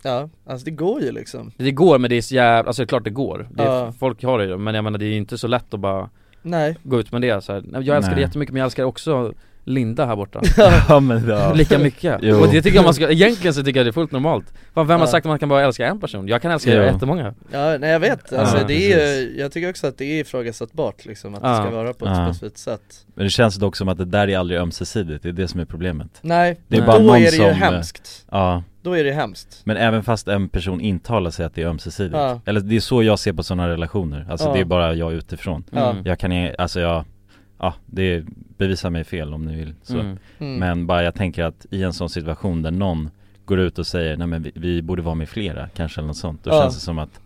ja, alltså det går ju liksom. Det går men det är så jävla, alltså det är klart det går det är, Ja. Folk har det ju, men jag menar det är ju inte så lätt att bara Nej. gå ut med det så här. Jag älskar det Nej. jättemycket men jag älskar också Linda här borta ja men ja. Lika mycket, Jo. och det tycker jag man ska, egentligen så tycker jag det är fullt normalt Fan, vem har Ja. sagt att man kan bara älska en person? Jag kan älska Jo. jättemånga Ja, nej jag vet, alltså Ja, det är jag tycker också att det är ifrågasättbart liksom, att Ja. det ska vara på ett Ja. specifikt sätt Men det känns dock som att det där är aldrig ömsesidigt, det är det som är problemet Nej, Det är Nej. bara då någon är det ju som, eh, hemskt Ja, Då är det hemskt men även fast en person intalar sig att det är ömsesidigt Ja. Eller det är så jag ser på sådana relationer, alltså Ja. det är bara jag utifrån Ja. Jag kan, i- alltså jag, ja det bevisar mig fel om ni vill så Mm. Mm. Men bara jag tänker att i en sån situation där någon går ut och säger nej men vi, vi borde vara med flera kanske eller något sånt Då Ja. känns det som att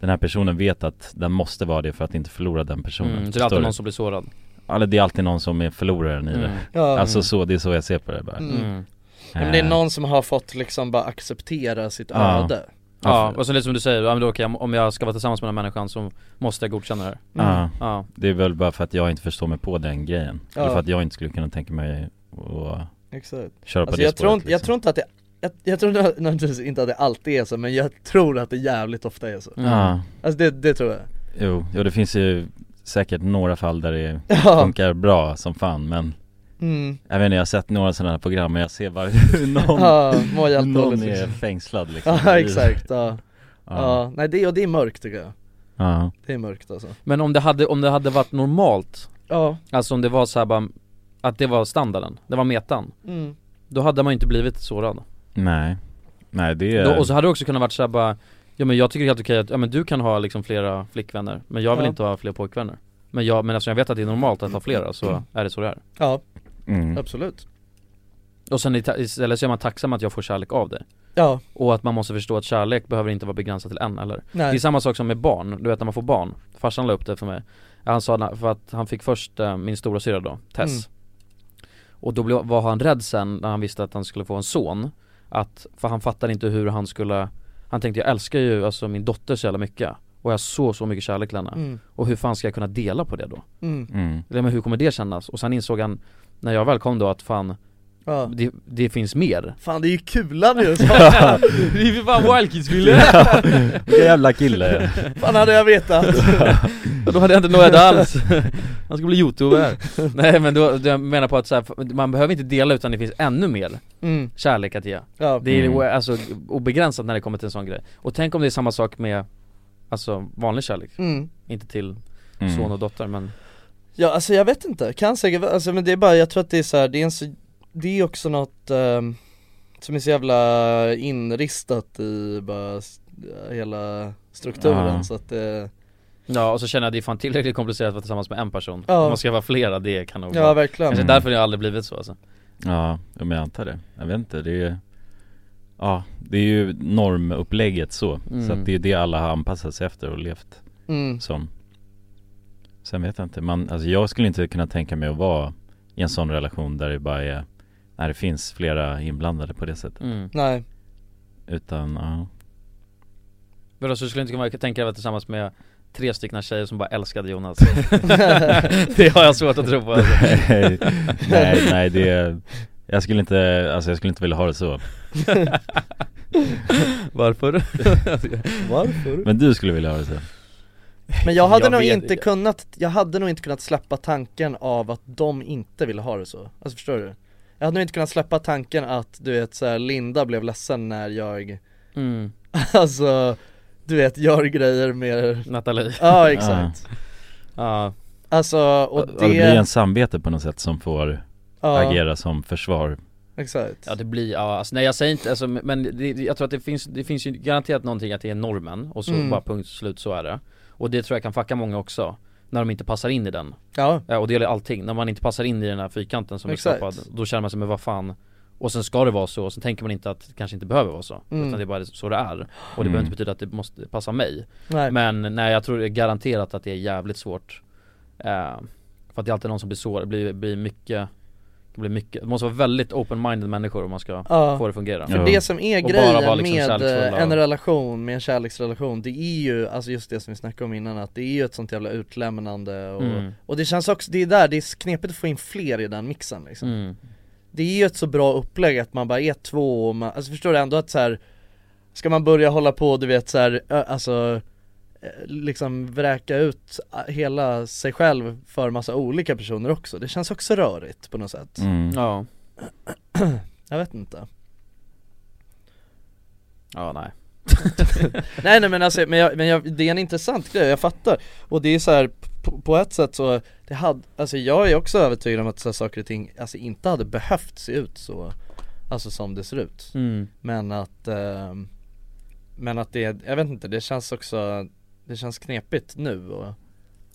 den här personen vet att den måste vara det för att inte förlora den personen Mm, det är alltid någon som blir sårad Eller det är alltid någon som är förloraren i Mm. det Ja, Alltså så, det är så jag ser på det bara Mm. Mm. Ja, men det är Eh, någon som har fått liksom bara acceptera sitt Ja. öde Ja, och så lite som du säger, ja, men då, okej, om jag ska vara tillsammans med den här människan så måste jag godkänna det här. Ja, Ja, det är väl bara för att jag inte förstår mig på den grejen. Ja. Eller för att jag inte skulle kunna tänka mig att Exakt. köra på Alltså det jag tror, spåret inte, jag liksom. tror inte att det jag, jag tror naturligtvis inte att det alltid är så, men jag tror att det jävligt ofta är så. Mm. Ja, Alltså det, det tror jag. Jo, jo det finns ju säkert några fall där det Ja. funkar bra som fan men mm. Jag vet inte, jag har sett några sådana här program men jag ser bara hur någon, Ja, någon är liksom. fängslad liksom Ja exakt, ja. Ja. ja Nej det, och det är mörkt tycker jag Ja, Det är mörkt alltså Men om det hade, om det hade varit normalt Ja, Alltså om det var så här bara Att det var standarden, det var metan mm. Då hade man ju inte blivit sårad nej Nej det är då, Och så hade det också kunnat varit så här bara Ja men jag tycker det är helt okej att, ja men du kan ha liksom flera flickvänner Men jag vill Ja. inte ha fler pojkvänner Men jag, men eftersom jag vet att det är normalt att ha flera så är det så det är Ja, mm. absolut Och sen istället så är man tacksam att jag får kärlek av dig Ja, Och att man måste förstå att kärlek behöver inte vara begränsad till en eller Det är nej samma sak som med barn, du vet när man får barn Farsan la upp det för mig Han sa, för att han fick först eh, min stora syra då, Tess Mm. Och då blev, var han rädd sen när han visste att han skulle få en son Att, för han fattade inte hur han skulle Han tänkte jag älskar ju alltså min dotter så jävla mycket Och jag har så så mycket kärlek till henne mm. Och hur fan ska jag kunna dela på det då? Mm. Mm. Eller men hur kommer det kännas? Och sen insåg han När jag väl kom då att fan Ja Det, det finns mer Fan det är ju kulan ju! Det är ju fan Wild Kids ville Vilken jävla kille Fan hade jag vetat! Då hade jag inte nått alls Han ska bli youtuber Nej men då, jag menar på att så här, man behöver inte dela utan det finns ännu mer Mm. kärlek att ge Ja, Det är Mm. alltså obegränsat när det kommer till en sån grej Och tänk om det är samma sak med Alltså vanlig kärlek mm. Inte till Mm. son och dotter men Ja alltså jag vet inte, kan säkert alltså men det är bara, jag tror att det är så här, det är en så, det är också något ehm, som är så jävla inristat i bara hela strukturen Ja. så att det, Ja och så känner jag att det är fan tillräckligt komplicerat att vara tillsammans med en person Ja. Om man ska vara flera, det kan nog ja vara verkligen Kanske Mm. därför det har aldrig blivit så alltså Ja, ja, men jag antar det. Jag vet inte, det är Ja, det är ju normupplägget så. Mm. Så att det är det alla har anpassat sig efter och levt mm. som. Sen vet jag inte, man, alltså jag skulle inte kunna tänka mig att vara i en sån relation där det bara är När det finns flera inblandade på det sättet. mm. Nej, Utan, ja. Vadå så du skulle inte kunna tänka dig att vara tillsammans med tre stycken tjejer som bara älskade Jonas? det har jag svårt att tro på alltså. nej, nej, nej det är, Jag skulle inte, alltså jag skulle inte vilja ha det så. Varför? varför? Men du skulle vilja ha det så? Men jag hade Jag nog vet- inte kunnat, jag hade nog inte kunnat släppa tanken av att de inte ville ha det så. Alltså förstår du? Jag hade nog inte kunnat släppa tanken att du vet så här, Linda blev ledsen när jag Mm. Alltså, du vet gör grejer med Nathalie. Ja exakt. Ja. Alltså och Ja, det blir det, en samvete på något sätt som får Ja. agera som försvar. Exakt. Ja det blir, ja alltså, nej jag säger inte, alltså, men det, jag tror att det finns, det finns ju garanterat någonting att det är normen och så Mm. bara punkt slut så är det Och det tror jag kan fucka många också När de inte passar in i den Ja Och det gäller allting, när man inte passar in i den här fyrkanten som Exakt. är skapad Då känner man sig, men vad fan Och sen ska det vara så, och sen tänker man inte att det kanske inte behöver vara så Mm. Utan det är bara så det är Och det Mm. behöver inte betyda att det måste passa mig Nej. Men nej jag tror det är garanterat att det är jävligt svårt eh, För att det är alltid någon som blir så, det blir, blir mycket det blir mycket, det måste vara väldigt open-minded människor om man ska Ja. få det att fungera För det som är Och bara grejen liksom med en relation, med en kärleksrelation, det är ju, alltså just det som vi snackade om innan att det är ju ett sånt jävla utlämnande och, Mm. och det känns också, det är där, det är knepigt att få in fler i den mixen liksom Mm. Det är ju ett så bra upplägg att man bara är två och man, alltså förstår du ändå att så här Ska man börja hålla på, du vet så här, alltså liksom vräka ut eh, hela sig själv för massa olika personer också, det känns också rörigt på något sätt. Mm. Ja, Jag vet inte. Ja nej. Nej nej men alltså, men, jag, men jag, det är en intressant grej, jag fattar. Och det är så här, på, på ett sätt så, det hade, alltså jag är också övertygad om att så här, saker och ting, alltså inte hade behövt se ut så Alltså som det ser ut. Mm. Men att, ehm, men att det, jag vet inte, det känns också, det känns knepigt nu och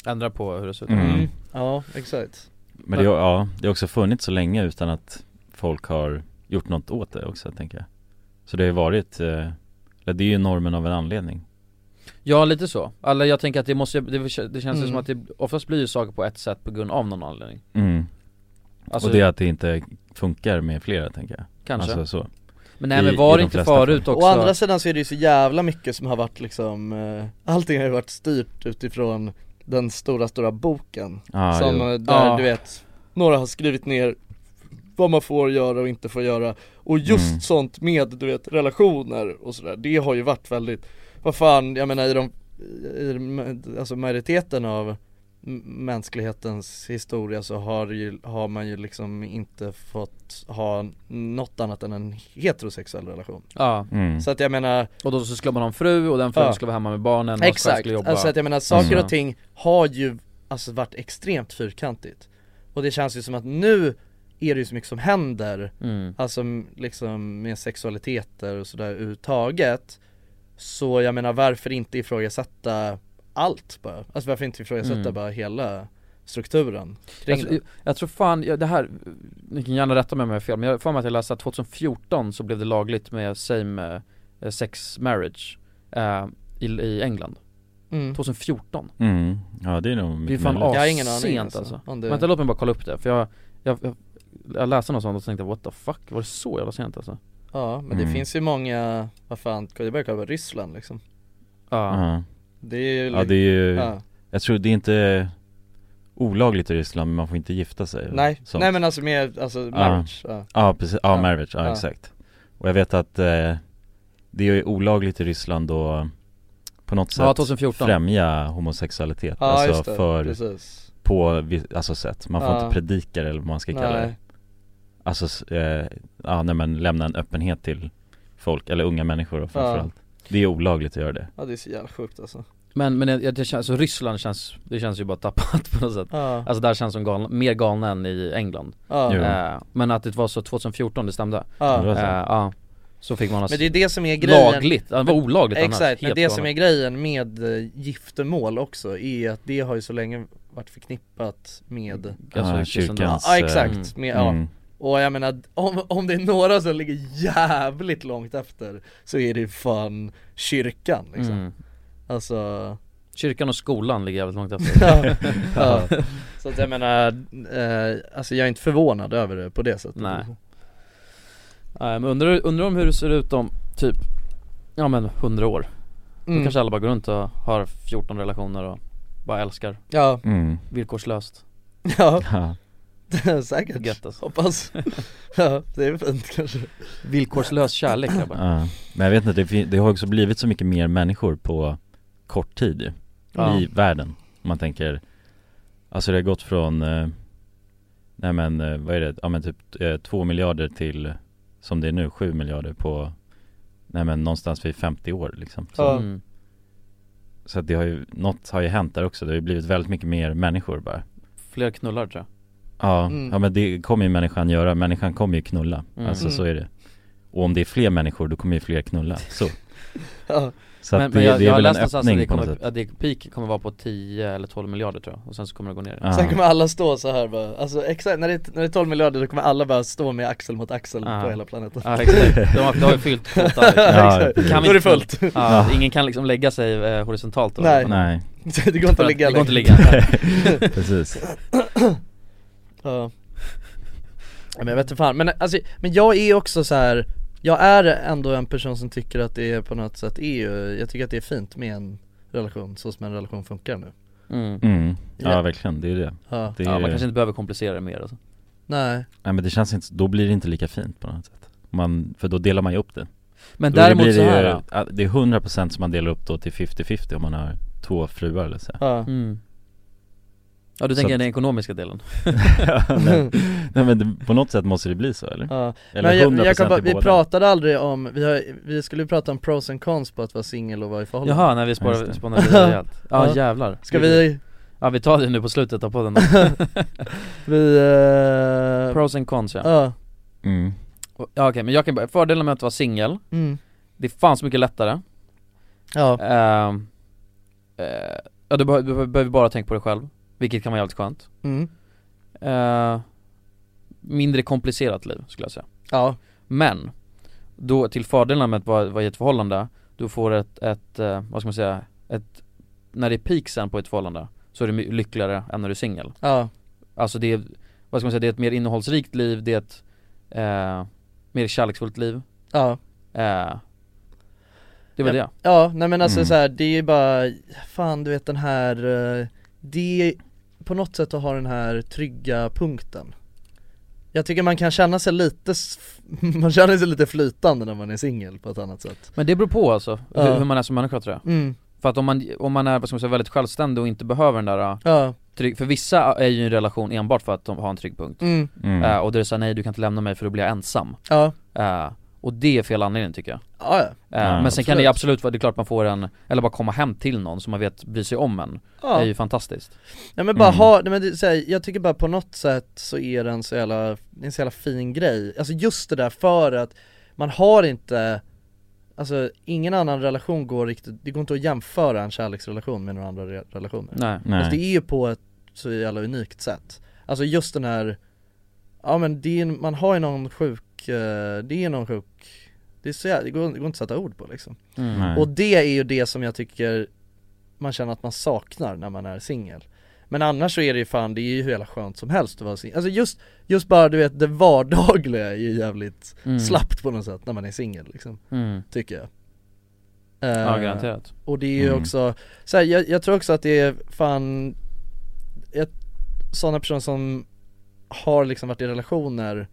Ändra på hur det ser ut. Mm. Ja, exakt. Men det, ja, det har också funnits så länge utan att folk har gjort något åt det också tänker jag. Så det har ju varit, eh, eller det är ju normen av en anledning. Ja lite så, eller jag tänker att det måste, det, det känns Mm. som att det oftast blir ju saker på ett sätt på grund av någon anledning. Mm. Alltså, Och det är att det inte funkar med flera tänker jag. Kanske. Alltså så Men nej men var det de inte förut fall. också? Å andra sidan så är det ju så jävla mycket som har varit liksom, eh, allting har ju varit styrt utifrån den stora, stora boken Ja, Som jo. eh, där Ja. du vet, några har skrivit ner vad man får göra och inte får göra Och just Mm. sånt med du vet relationer och sådär, det har ju varit väldigt Vad fan, jag menar i de, i, alltså majoriteten av mänsklighetens historia så har, ju, har man ju liksom inte fått ha något annat än en heterosexuell relation Ja, mm. Så att jag menar och då så skulle man ha en fru och den frun Ja. skulle vara hemma med barnen och Exakt, skulle jobba alltså att jag menar saker Mm. och ting har ju alltså varit extremt fyrkantigt Och det känns ju som att nu är det ju så mycket som händer mm. Alltså liksom med sexualiteter och sådär överhuvudtaget Så jag menar varför inte ifrågasätta allt bara? Alltså varför inte ifrågasätta Mm. bara hela strukturen kring jag, det? jag, jag tror fan, ja, det här, ni kan gärna rätta mig om jag har fel men jag för mig att jag läste att 2014 så blev det lagligt med same eh, sex marriage eh, i, i England Mm. 2014 Mm. Ja det är nog Det är mycket fan. Jag har ingen aning, sent alltså, alltså, det- Vänta låt mig bara kolla upp det för jag, jag, jag, jag läste något sånt och tänkte what the fuck, var det så jävla sent alltså? Ja men Mm. det finns ju många, vad fan, det att kolla på Ryssland liksom Ja, Ja. Det är ju ja det är ju, ja. jag tror det är inte olagligt i Ryssland men man får inte gifta sig Nej, sånt. nej men alltså med, alltså marriage, ja. Ja precis, ja, Ja. marriage, ja, Ja. exakt Och jag vet att eh, det är olagligt i Ryssland då på något sätt Ja, 2014. främja homosexualitet Ja Alltså just det, för, precis på alltså sätt, man får Ja. inte predika det eller vad man ska kalla det Nej, Alltså, eh, ja nej men lämna en öppenhet till folk, eller unga människor då, framförallt Det är olagligt att göra det ja det är så jävla sjukt alltså Men, men det, det känns, så Ryssland känns, det känns ju bara tappat på något sätt Ja, Alltså där känns som galna, mer galna än i England ja, eh, Men att det var så 2014, det stämde ja. Det var så. Ja, så fick man ha Men det är det som är grejen lagligt, ja, det var olagligt annars, Exakt, men det som är grejen med eh, giftermål också är att det har ju så länge varit förknippat med Alltså, Ja, kristendom. kyrkans, Ja exakt, Mm. med, ja. mm. Och jag menar, om, om det är några som ligger jävligt långt efter Så är det fan kyrkan liksom mm. Alltså Kyrkan och skolan ligger jävligt långt efter ja, ja. Så att jag menar, eh, alltså jag är inte förvånad över det på det sättet Nej. Nej men undrar, undrar om hur det ser ut om typ, ja men 100 år Då mm. kanske alla bara går runt och har 14 relationer och bara älskar Ja, Mm. villkorslöst ja, Ja. säkert Gött alltså. Hoppas Ja, det är fint kanske Villkorslös kärlek grabbar ja. Men jag vet inte, det, det har också blivit så mycket mer människor på kort tid ju Ja. i världen. Om man tänker, alltså det har gått från, eh, nej men eh, vad är det, ja men typ eh, två miljarder till, som det är nu, sju miljarder på, nej men någonstans vid 50 år liksom. Så, Ja. Mm. så att det har ju, något har ju hänt där också, det har ju blivit väldigt mycket mer människor bara. Fler knullar tror jag Ja, Mm. ja men det kommer ju människan göra, människan kommer ju knulla, Mm. alltså Mm. så är det. Och om det är fler människor, då kommer ju fler knulla, så. Ja, Så Men, att men det, jag, det jag är har väl en öppning det på något kommer, sätt. att det peak kommer vara på 10 eller 12 miljarder tror jag, och sen så kommer det gå ner Ja. Sen kommer alla stå så här bara, alltså exakt, när det, är- när det är 12 miljarder då kommer alla bara stå med axel mot axel Ja. på hela planeten Ja exakt, de har, de har ju fyllt liksom. Ja, Då är det inte- fullt Ja, ingen kan liksom lägga sig eh, horisontalt då, Nej. Nej, Det går inte att ligga Det går inte att ligga precis. Ja Ja, Men jag vet inte fan, men alltså, men jag är också så här. Jag är ändå en person som tycker att det är på något sätt är ju, jag tycker att det är fint med en relation så som en relation funkar nu mm. Mm. Ja, Ja. verkligen, det är ju det. Ja, det är, Ja man kanske inte behöver komplicera det mer alltså. nej Nej men det känns inte, då blir det inte lika fint på något sätt. Man, för då delar man ju upp det. Men Då däremot blir så det, här. ju, det är 100% som man delar upp då till 50-50 om man har två fruar eller så. Ja, mm. Ja du tänker att- den ekonomiska delen? nej, nej men det, på något sätt måste det bli så eller? ja. Eller Men jag, 100% jag kan bara, vi båda. pratade aldrig om, vi, har, vi skulle prata om pros and cons på att vara singel och vara i förhållande. Jaha, när vi spårar, spånar vidare rejält. Ja Ja. jävlar. Ska vi, Ja vi tar det nu på slutet av podden vi, eh, Pros and cons ja. Ja, Mm. Ja okej, men jag kan börja, fördelen med att vara singel mm, Det är fan så mycket lättare. Ja, Ehm, eh, Ja du, behöver- du behöver bara tänka på dig själv, vilket kan vara jävligt skönt. Mm, Eh, Mindre komplicerat liv skulle jag säga. Ja, Men, då till fördelarna med att vara, vara i ett förhållande Du får ett, ett, eh, vad ska man säga, ett När det är peak sen på ett förhållande Så är du lyckligare än när du är singel. Ja, Alltså det är, vad ska man säga, det är ett mer innehållsrikt liv, det är ett eh, Mer kärleksfullt liv. Ja. Eh, Det var det. Ja, nej men alltså Mm. så här, det är ju bara, fan du vet den här, eh, det är på något sätt att ha den här trygga punkten. Jag tycker man kan känna sig lite, man känner sig lite flytande när man är singel på ett annat sätt. Men det beror på alltså, Ja. hur, hur man är som människa tror jag. Mm, För att om man, om man är, vad ska man säga, väldigt självständig och inte behöver den där eh, ja, trygg, För vissa är ju i en relation enbart för att de har en trygg punkt. Mm, Mm. Eh, Och det är såhär, nej du kan inte lämna mig för då blir jag ensam. Ja, Eh, Och det är fel anledning tycker jag ja, ja, Ja, Men sen kan det absolut. absolut vara, det är klart man får en, eller bara komma hem till någon som man vet bryr sig om en ja. är ju fantastiskt Ja men bara Mm. ha, nej men det, så här, jag tycker bara på något sätt så är det en så jävla, det en så jävla fin grej Alltså just det där för att man har inte Alltså ingen annan relation går riktigt, det går inte att jämföra en kärleksrelation med några andra re- relationer Nej, Nej. Alltså det är ju på ett så jävla unikt sätt Alltså just den här Ja men det är, man har ju någon sjuk, det är någon sjuk Det är så jävla, det går, det går inte att sätta ord på liksom mm. Och det är ju det som jag tycker man känner att man saknar när man är singel Men annars så är det ju fan, det är ju hur jävla skönt som helst att vara singel Alltså just, just bara du vet det vardagliga är ju jävligt Mm. slappt på något sätt när man är singel liksom, mm. tycker jag Ja Eh, garanterat Och det är ju Mm. också, så här, jag, jag tror också att det är fan ett, Sådana personer som har liksom varit i relationer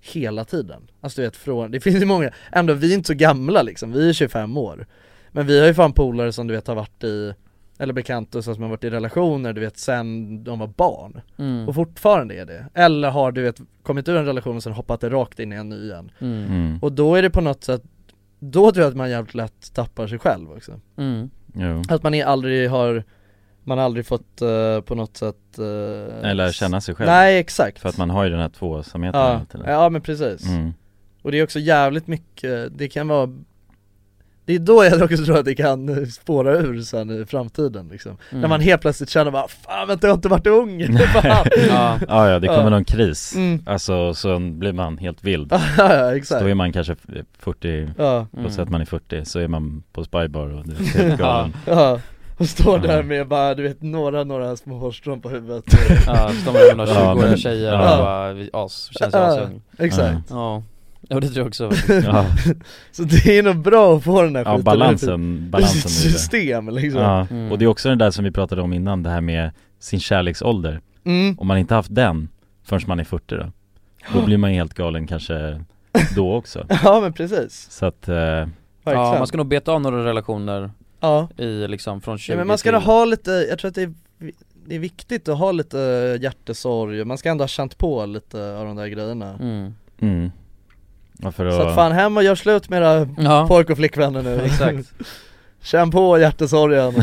hela tiden Alltså du vet från, det finns ju många, ändå vi är inte så gamla liksom, vi är 25 år Men vi har ju fan polare som du vet har varit i, eller bekanta och så som har varit i relationer du vet sen de var barn mm. Och fortfarande är det, eller har du vet kommit ur en relation och sen hoppat rakt in i en ny igen Mm. Mm. Och då är det på något sätt, då tror jag att man jävligt lätt tappar sig själv också Mm. Att man är aldrig har, man har aldrig fått eh, på något sätt uh, Eller känna sig själv. Nej exakt För att man har ju den här tvåsamheten ja, ja men precis Mm. Och det är också jävligt mycket, det kan vara Det är då jag också tror att det kan spåra ur sen i framtiden liksom Mm. När man helt plötsligt känner bara 'Fan vänta jag har inte varit ung'. Ja, Ja, ja, det kommer Ja. någon kris. Mm. Alltså, så blir man helt vild. ja, ja Så exakt då är man kanske 40, Ja, Mm. att man är 40, så är man på spybar och det är helt galen. ja och står där Ja. med bara du vet några, några små hårstrån på huvudet ja, de är några Ja, 20-åriga men- tjejer ja. och bara, vi- as, känns Ja, asung Exakt Ja, ja det tror jag också Ja, Så det är nog bra att få den här ja skiten balansen, sitt balansen det. system liksom Ja, Mm. och det är också den där som vi pratade om innan, det här med sin kärleksålder. Mm. Om man inte haft den förrän man är 40 då, då blir man helt galen kanske då också. Ja men precis, Så att, eh, Ja, man ska nog beta av några relationer Ja I liksom från 20 Ja men man ska till... ha lite, jag tror att det är, det är viktigt att ha lite hjärtesorg, man ska ändå ha känt på lite av de där grejerna mm. Mm. Ja, för att... Så att fan hem och gör slut med era Ja. pojk och flickvänner nu Exakt. Känn på hjärtesorgen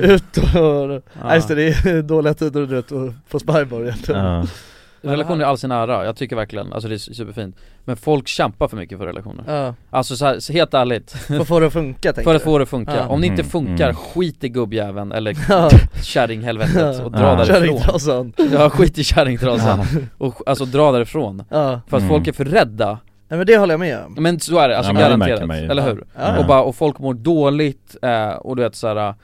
Ut och, Ja. ja. just det, det är dåliga tider du vet och på Spybar egentligen Ja. Relationer är all sin ära, jag tycker verkligen, alltså det är superfint. Men folk kämpar för mycket för relationer. Ja. Alltså så här, så helt ärligt. För att få det att funka tänker För att få det att funka, Ja. om det inte Mm, funkar, mm. skit i gubbjäveln eller kärringhelvetet och dra Ja. därifrån. Ja skit i kärringtrasan, och alltså dra därifrån. För att Mm. folk är för rädda. Nej men det håller jag med om. Men så är det, alltså Ja, det garanterat, ju. eller hur? Ja. Och bara, och folk mår dåligt, eh, och du vet såhär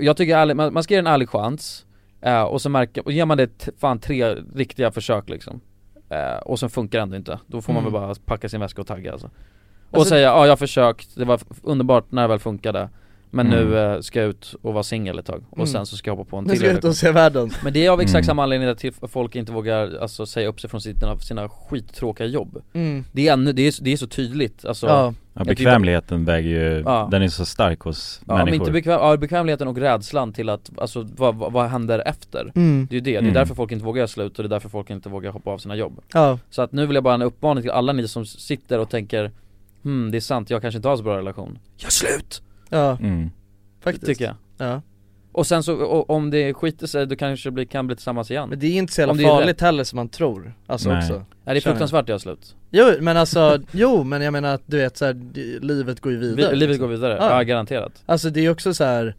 Jag tycker ärligt, man, man ska ge en ärlig chans eh, Och så märker, och ger man det fan tre riktiga försök liksom eh, Och sen funkar det ändå inte, då får man Mm. väl bara packa sin väska och tagga alltså Och Alltså- säga, ja jag har försökt, det var underbart när det väl funkade Men Mm. nu eh, ska jag ut och vara singel ett tag, och Mm. sen så ska jag hoppa på en Nu till ska jag ut och se världen Men det är av exakt Mm. samma anledning till att folk inte vågar alltså, säga upp sig från sina, sina skittråkiga jobb mm. Det är, ännu, det är, det är så tydligt alltså, Ja, Ja, bekvämligheten väger ju, Ja. den är så stark hos Ja, men människor inte bekväm, ja, bekvämligheten och rädslan till att, alltså vad, vad, vad händer efter? mm. Det är ju det, det är Mm. därför folk inte vågar göra slut och det är därför folk inte vågar hoppa av sina jobb ja, Så att nu vill jag bara en uppmaning till alla ni som sitter och tänker Hmm, det är sant, jag kanske inte har så bra relation Gör slut! ja, mm. faktiskt Tycker jag Ja, Och sen så, och, om det skiter sig, då kanske det blir, kan bli tillsammans igen men det är inte så jävla Om det är farligt heller som man tror, alltså Nej. också Nej det är fruktansvärt att göra slut Jo men alltså, jo men jag menar att du vet så här, det- livet går ju vidare Vi, Livet liksom. går vidare, Ja. ja, garanterat Alltså det är ju också så här.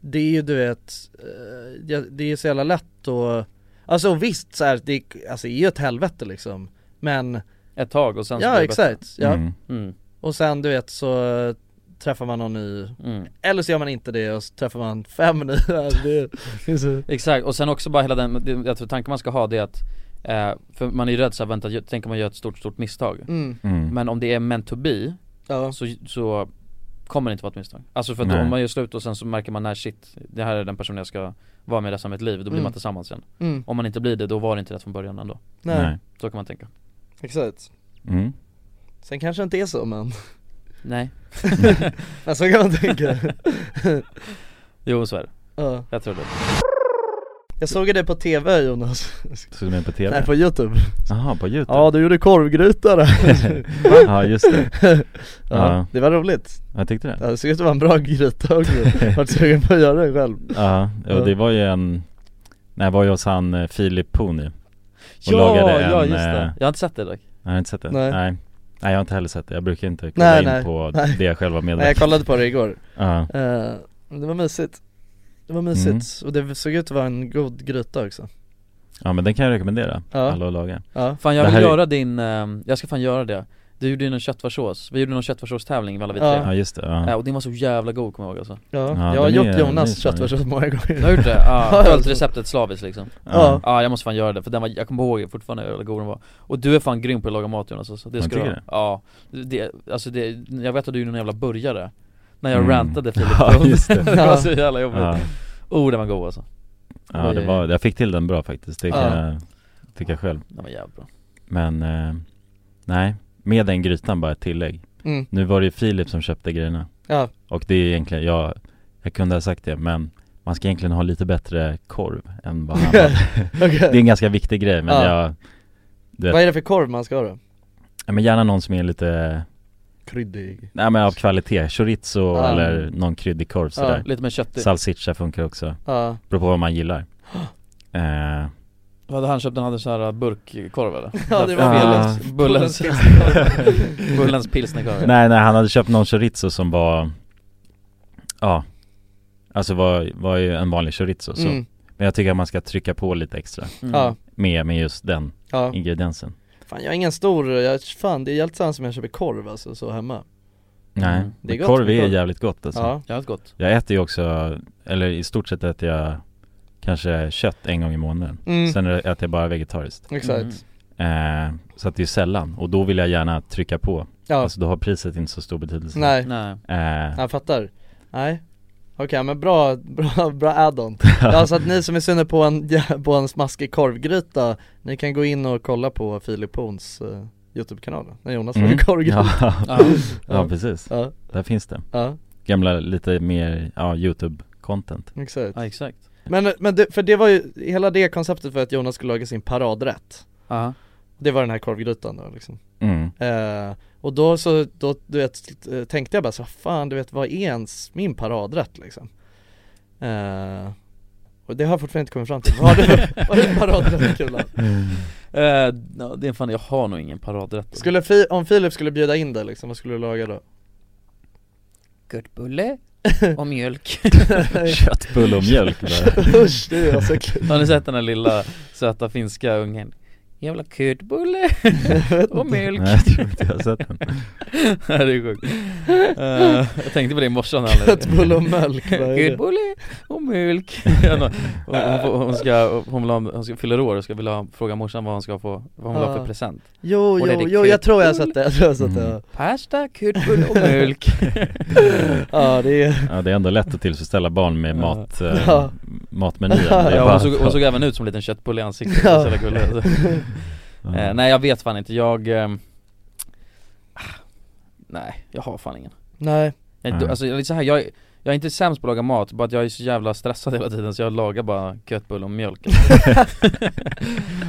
Det är ju du vet, eh, det är så jävla lätt och Alltså visst så här, det, är- alltså, det är ju ett helvete liksom Men, Ett tag och sen så ja blir det bättre. exakt, ja Mm. mm. Och sen du vet så träffar man någon ny Mm. Eller så gör man inte det och så träffar man fem nya det, det är så, Exakt, och sen också bara hela den, jag tror tanken man ska ha det är att eh, För man är ju rädd såhär, vänta, tänk om man gör ett stort, stort misstag. Mm, Mm. Men om det är meant to be, ja, så, så kommer det inte vara ett misstag. Alltså för att om man gör slut och sen så märker man, nej shit, det här är den personen jag ska vara med resten av mitt liv, då blir Mm. man tillsammans igen. Mm, Om man inte blir det, då var det inte rätt från början ändå. Nej, Nej. Så kan man tänka. Exakt. Mm. Sen kanske det inte är så men, Nej. Men så kan man tänka. Jo så är det, ja. jag tror det Jag såg det på tv Jonas, Såg du mig på TV? nej på youtube Jaha, på youtube? Ja du gjorde korvgryta där Ja just det, ja, Ja. det var roligt jag tyckte det Ja, det såg ut att vara en bra gryta också, vart sugen på att göra det själv Ja, Ja. och det var ju en Nej, var ju hos han eh, Filip Pony Och Ja, lagade ja en, just det, eh, jag har inte sett det dock Jag har inte sett det? Nej. Nej. Nej jag har inte heller sett det, jag brukar inte kolla Nej, in nej. på Nej. det jag själv var Nej jag medveten kollade på det igår, Ja, Eh, det var mysigt Det var mysigt, och det såg ut att vara en god gryta också. Ja men den kan jag rekommendera, Ja. alla att laga. Ja, Fan jag vill här är- göra din, eh, jag ska fan göra det. Du gjorde ju någon köttfärssås, vi gjorde någon köttfärssåstävling alla vi tre. Ja. ja just det, Ja, ja, och den var så jävla god kommer jag ihåg alltså. Ja, Ja, jag har gjort är- Jonas köttfärssås många gånger. Du har gjort det? Ja, följt receptet slaviskt liksom. Ja. Ja jag måste fan göra det, för den var, jag kommer ihåg fortfarande hur jävla god den var. Och du är fan grym på att laga mat Jonas alltså, det ska du ha? Ja, det, alltså det, jag vet att du är någon jävla burgare När jag Mm. rantade Filip Ja, just det. det var så jävla jobbigt ja. Oh den var god alltså, Ja det var, jag fick till den bra faktiskt, det kan Ja. jag tycka själv den var jävligt bra Men, eh, nej, med den grytan bara ett tillägg mm. Nu var det ju Filip som köpte grejerna Ja, Och det är egentligen, jag, jag kunde ha sagt det men Man ska egentligen ha lite bättre korv än vad han hade okej Det är en ganska viktig grej men Ja. jag vet, Vad är det för korv man ska ha då? ja, men gärna någon som är lite, Kryddig nej men av kvalitet, chorizo Ja. eller någon kryddig korv sådär. Lite mer köttig Salsiccia funkar också, Ja, beror på vad man gillar. Eh, Vad hade han köpt? Den hade så här burkkorv eller? Ja, det var Ja. Felix, Bullens, Bullens pilsnerkorv. Nej nej han hade köpt någon chorizo som var Ja. Alltså var, var ju en vanlig chorizo så. Mm. Men jag tycker att man ska trycka på lite extra. Mm. ja, Med, med just den ja. ingrediensen Fan jag är ingen stor, jag, fan det är helt sant som jag köper korv alltså så hemma. Nej, Mm. Det är gott korv är korv. jävligt gott alltså. Ja, Jävligt gott. Jag äter ju också, eller i stort sett äter jag kanske kött en gång i månaden. Mm. Sen äter jag bara vegetariskt. Exakt. Mm. eh, Så att det är sällan, och då vill jag gärna trycka på. Ja, Alltså då har priset inte så stor betydelse. Nej, Nej. Eh, jag fattar. Nej Okej men bra, bra, bra add-on. Ja så att ni som är sugna på en, på en smaskig korvgryta Ni kan gå in och kolla på Filip Horns uh, Youtube-kanal. När Jonas mm. lagar korvgryta. Ja. Ja. ja. precis, ja, där finns det. Ja, Gamla lite mer, ja, YouTube-content. Exakt. Ja exakt. Men, men det, för det var ju, hela det konceptet för att Jonas skulle laga sin paradrätt. Ja. Det var den här korvgrytan då liksom. Mm. eh, Och då så, då du vet, tänkte jag bara så fan du vet vad är ens min paradrätt liksom? Eh, och det har jag fortfarande inte kommit fram till, vad har du vad är din paradrätt Kulan? Eh, ja, det är fan, jag har nog ingen paradrätt Skulle fi, om Filip skulle bjuda in dig liksom, vad skulle du laga då? Köttbulle och mjölk Köttbulle och mjölk bara. Usch, det är så äckligt Har ni sett den här lilla söta finska ungen? Jävla köttbulle och mjölk. Nej jag tror inte jag har sett den. Ja, det är sjukt. Eh, Jag tänkte på det i morse när Köttbulle och mjölk? Köttbulle och mjölk. Hon, hon, får- hon ska, hon vill ha, hon ska fylla år och ska vilja fråga morsan vad hon ska få, vad hon vill ha för present. Jo, jo, jo, jag tror jag har sett det, jag tror jag har sett det Mm. Pasta, köttbulle och mjölk. Ja det är Ja det är ändå lätt att tillfredsställa barn med mat, eh, Ja. matmenyn. Ja, hon, såg, hon såg även ut som en liten köttbulle i ansiktet, Ja. så jävla gullig. Eh, Nej jag vet fan inte, jag ehm, ah, Nej, jag har fan ingen. Nej. Jag alltså, jag så här, jag, är- jag är inte sämst på att laga mat, bara att jag är så jävla stressad hela tiden så jag lagar bara köttbulle och mjölk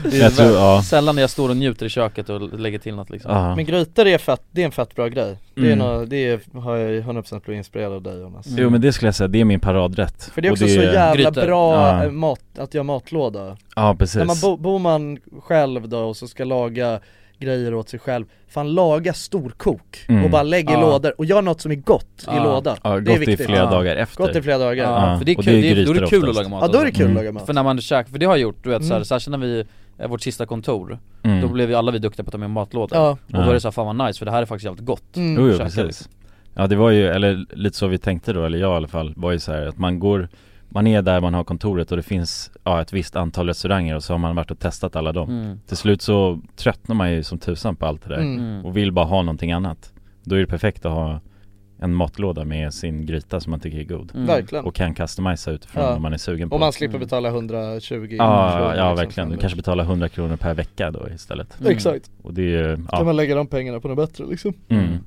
Det är Jag tror, ja. Sällan när jag står och njuter i köket och lägger till något liksom Ja. Men grytor är fett, det är en fett bra grej Det är Mm. nog, det är, har jag 100% blivit inspirerad av dig Jonas Jo men det skulle jag säga, det är min paradrätt För det är också så jävla Grytor. bra Ja. eh, mat, att göra matlåda Ja precis När man bo, bor man själv då och så ska laga grejer åt sig själv Fan laga storkok Mm. och bara lägg i Ja. lådor och gör något som är gott i Ja. låda Ja, Det är gått i viktigt flera dagar efter Gott i flera dagar för det är kul, det är då är det kul att oftast. laga mat Ja då är det kul att Mm. laga mat För när man käkar, för det har jag gjort, du vet såhär, Mm. särskilt när vi, vårt sista kontor mm. Då blev vi alla vi duktiga på att ta med matlådor Ja. Och då är det så här, fan vad nice för det här är faktiskt jävligt gott Mm. Jo, jo precis. Ja det var ju, eller lite så vi tänkte då, eller jag i alla fall, var ju så här att man går Man är där man har kontoret och det finns ja, ett visst antal restauranger och så har man varit och testat alla dem. Mm. Till slut så tröttnar man ju som tusan på allt det där Mm. Mm. och vill bara ha någonting annat. Då är det perfekt att ha en matlåda med sin gryta som man tycker är god. Mm. Verkligen. Och kan customisa utifrån Ja. vad man är sugen på Och man slipper Mm. betala 120 Ja, kronor, ja liksom, verkligen, du kanske betalar 100 kronor per vecka då istället. Mm. Exakt, Och det är ju, kan ja, man lägga de pengarna på något bättre liksom? Mm,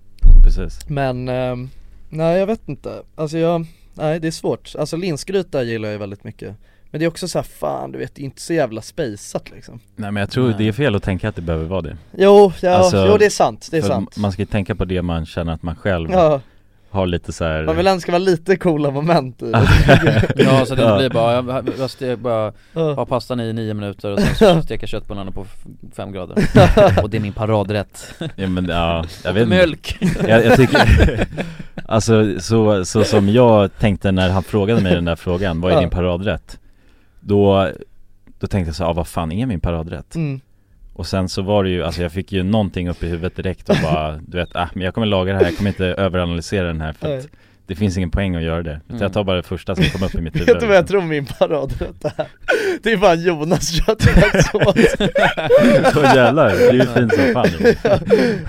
precis. Men, ehm, nej jag vet inte, alltså jag, nej det är svårt, alltså linsgryta gillar jag väldigt mycket. Men det är också så här, fan du vet, det är inte så jävla spejsat liksom. Nej men jag tror Nej. det är fel att tänka att det behöver vara det. Jo, ja, Alltså, jo det är sant, det är sant. Man ska ju tänka på det man känner att man själv Ja, har lite så här. man vill ändå ska vara lite coola moment i Ja så det Ja. blir bara, jag, jag ste, bara Ja. ha pastan i nio minuter och sen så steka köttbullarna på fem grader Och det är min paradrätt Ja men ja, jag vet mjölk jag, jag tycker Alltså så, så som jag tänkte när han frågade mig den där frågan, vad är Ja. din paradrätt? Då, då tänkte jag så ah, vad fan är min paradrätt? mm. Och sen så var det ju, alltså jag fick ju någonting upp i huvudet direkt och bara, du vet, ah, men jag kommer laga det här, jag kommer inte överanalysera den här för att Nej det finns ingen poäng att göra det. Mm. jag tar bara det första som kommer upp i mitt huvud Vet du vad jag tror min paradrätt är? Det är bara Jonas köttfärssås Åh jävlar, det är ju fint som fan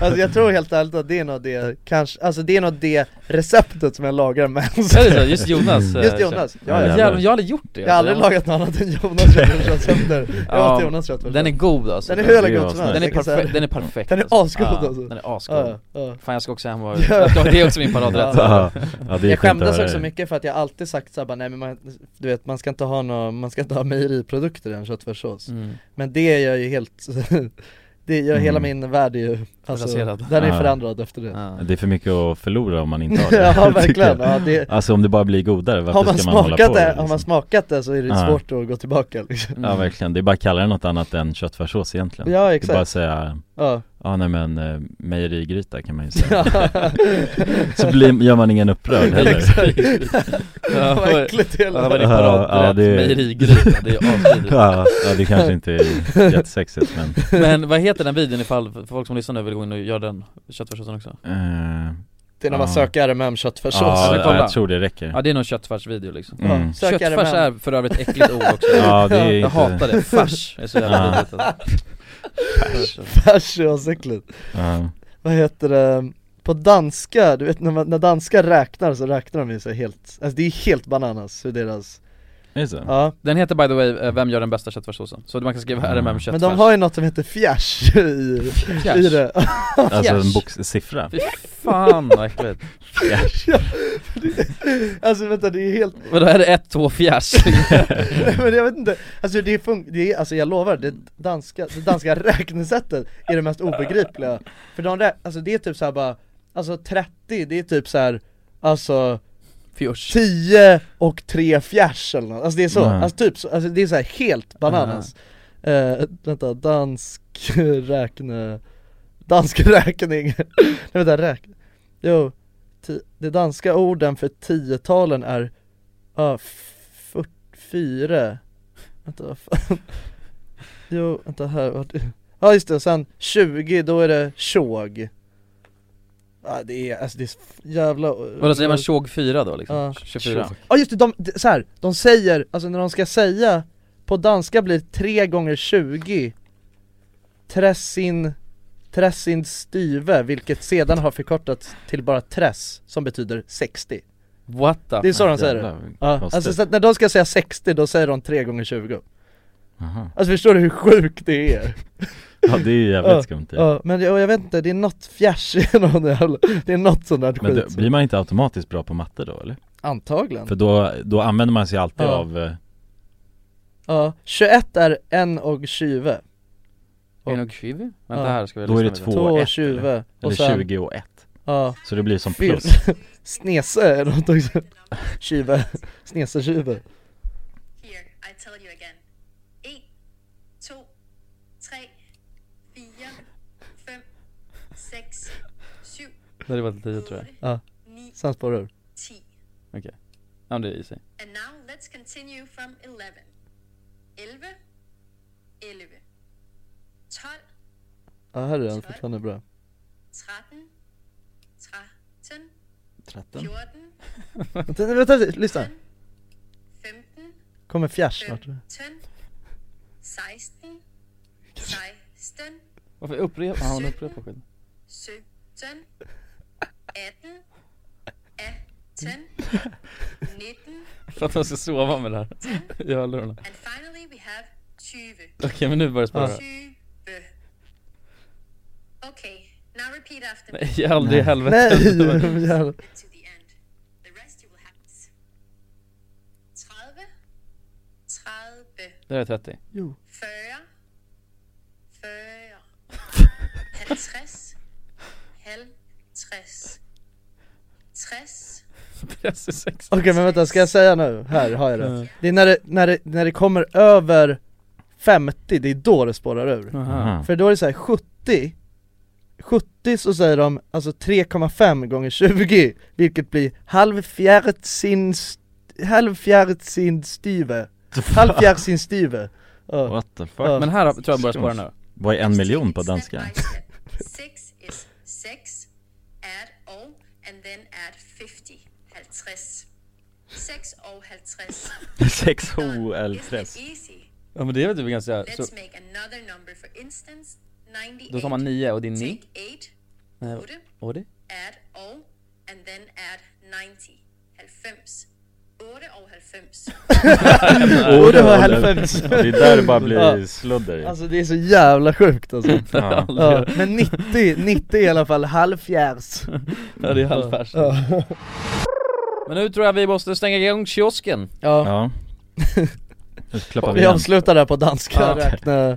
Alltså jag tror helt ärligt att det är nog det, kanske, alltså det är nog det receptet som jag lagar mest Är det så? Just Jonas? eh, Just Jonas, ja, Ja, jävlar. Jag har aldrig gjort det Jag har aldrig lagat något annat än Jonas köttfärssåser Jag Ja, åt Jonas köttfärssås Den är god alltså Den är hur god som helst, Den är perfekt, den är perfekt Den är alltså. asgod alltså. Den är asgod Ja, ja. Fan jag ska också hem och, det är också min paradrätt Ja, Jag skämdes också det. mycket för att jag alltid sagt såhär nej men man, du vet man ska inte ha nå, man ska inte ha mejeriprodukter i en köttfärssås mm. Men det är jag ju helt, det gör hela Mm. min värld är ju, alltså, Raserad. den är Ja. förändrad efter det ja. Det är för mycket att förlora om man inte har det Ja verkligen, ja, det, Alltså om det bara blir godare, varför har man ska man hålla på smakat det, det, har man liksom? smakat det så är det Ja. svårt att gå tillbaka liksom Ja verkligen, det är bara att kalla det något annat än köttfärssås egentligen Ja Det är exakt bara att säga, Ja, ja nej men eh, mejerigryta kan man ju säga Så blir, gör man ingen upprörd heller exakt Ja, Vad äckligt det Ja, är din Ja, paradrätt? ja, det- Mejerigryta, det är asvidrigt ja, ja det kanske inte är jättesexigt men Men vad heter den videon ifall för folk som lyssnar nu vill gå in och göra den köttfärssåsen också? eh, Det är när man Ja. söker RMM köttfärssås Ja, ja, kolla? jag tror det räcker Ja det är någon köttfärsvideo liksom Mm. Sök Köttfärs RMM. är för övrigt ett äckligt ord också Ja det är Jag inte hatar det, färs är så jävla Ja. vidrigt alltså. Färs är asäckligt ja. Vad heter det? På danska, du vet när, man, när danskar räknar så räknar de ju så helt, alltså det är helt bananas hur deras Är det? Ja, Den heter by the way, eh, Vem gör den bästa köttfärssåsen? Så man kan skriva Mm. RMM köttfärs men de har ju något som heter fjärs i, Fjärs. i det Alltså en Fjärs. box, siffra? Fy fan vad äckligt Alltså vänta det är helt Vadå är det ett, två, fjärs? Men jag vet inte, alltså det, fun- det är, alltså jag lovar, det danska, det danska räknesättet är det mest obegripliga För de alltså det är typ såhär bara, alltså 30 det är typ så här, alltså Fjurs 10 och 3 fjärs eller något, alltså det är så, Mm. alltså typ så, alltså det är så här helt bananas. Eh, Vänta, dansk räkne, dansk räkning, nej vänta räk, jo, ti- de danska orden för tiotalen är, ja, uh, 44 Vänta vad fan? Jo, vänta här, vart Ja just det, och sen 20 då är det tjog Ja det är, alltså det är så jävla Vadå säger man tjog 4 då liksom? Ja. 24? Ja just det, de, de- så här, de säger, alltså när de ska säga På danska blir 3 gånger 20 Tressin Tressin styve, vilket sedan har förkortats till bara tress, som betyder 60 What the Det är så de säger det, ja, alltså så att när de ska säga 60 då säger de 3 gånger 20 Aha. Alltså förstår du hur sjukt det är? Ja det är ju jävligt Ja, skumt det. Ja, men jag, jag vet inte, det är något fjärs i någon jävla, det är något sånt där Men skit då, blir man inte automatiskt bra på matte då eller? Antagligen För då, då använder man sig alltid Ja. av eh, Ja, 21 är en och 20 En och 20? Vänta Ja. här ska vi Då är det lyssna två lite. Två och och ett 20 eller? och Eller sen- 20 och 1 Ja Så det blir som plus Snese är något också Tjuve, snese tjuve Here, I tell you again. 1, 2, 3, 4, 5, 6, 7, Det hade varit 10 tror jag. Ja, 9, sen spårar du 10. Okej. Ja men det är easy. And now let's continue from 11. 11, 11, 12, Ja här är den. Fortfarande bra. 13, 13, 13 14, Vänta, vänta, lyssna. 15, Kommer fjärs snart 15, 16, 16, Varför upprepar han upprepar skiten? 17, 18, 18, 19, För att man ska sova med det här. I hörlurarna and finally we have 20. Okej men nu börjar det spåra. 20. Okay, now repeat after me. Nej aldrig i helvete Nej, jävlar. to the end. The rest you will have. 30, 30, Det är 30 Jo. 40, 40, 50, 50, 60, Press är 6 Okej men vänta, ska jag säga nu? Här har jag det Det är när det, när det, när det kommer över 50, det är då det spårar ur Aha. För då är det så här 70 70 så säger de alltså 3,5 gånger 20 Vilket blir halvfjärdsin Halvfjärdsin styve Halvfjärdsin styve ja. What the fuck? Ja. Men här tror jag börjar spåra nu Vad är en miljon på danska? Step by step. Six is six, add O, then add 50. Halvtreds. Sex och halvtreds. 6 Done. HL3 Isn't it easy? Ja men det är väl typ ganska så, Let's make another number. For instance, 98. Då tar man 9 och det är 9 Take 8, Nej, Otte. och det? add O, and then add 90. Halvfems. Otte och det var halvfems det är där det bara blir Ja. sludder Alltså det är så jävla sjukt alltså. Ja. ja. Men 90, 90 är i alla fall halvfjärs. Ja det är halvfärs. Ja, Men nu tror jag vi måste stänga igång kiosken. Ja. Ja. Vi avslutar där på danska Ja. räkna.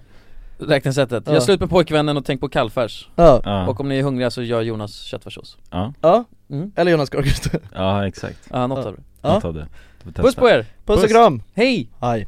Räknesättet, Ja. gör slut med pojkvännen och tänk på kallfärs. Ja, Och om ni är hungriga så gör Jonas köttfärssås. Ja, ja. Mm. eller Jonas Gardqvist ja exakt Ja, något av det Ja. Jag tar det Puss på er! Puss och kram! Hej! Hej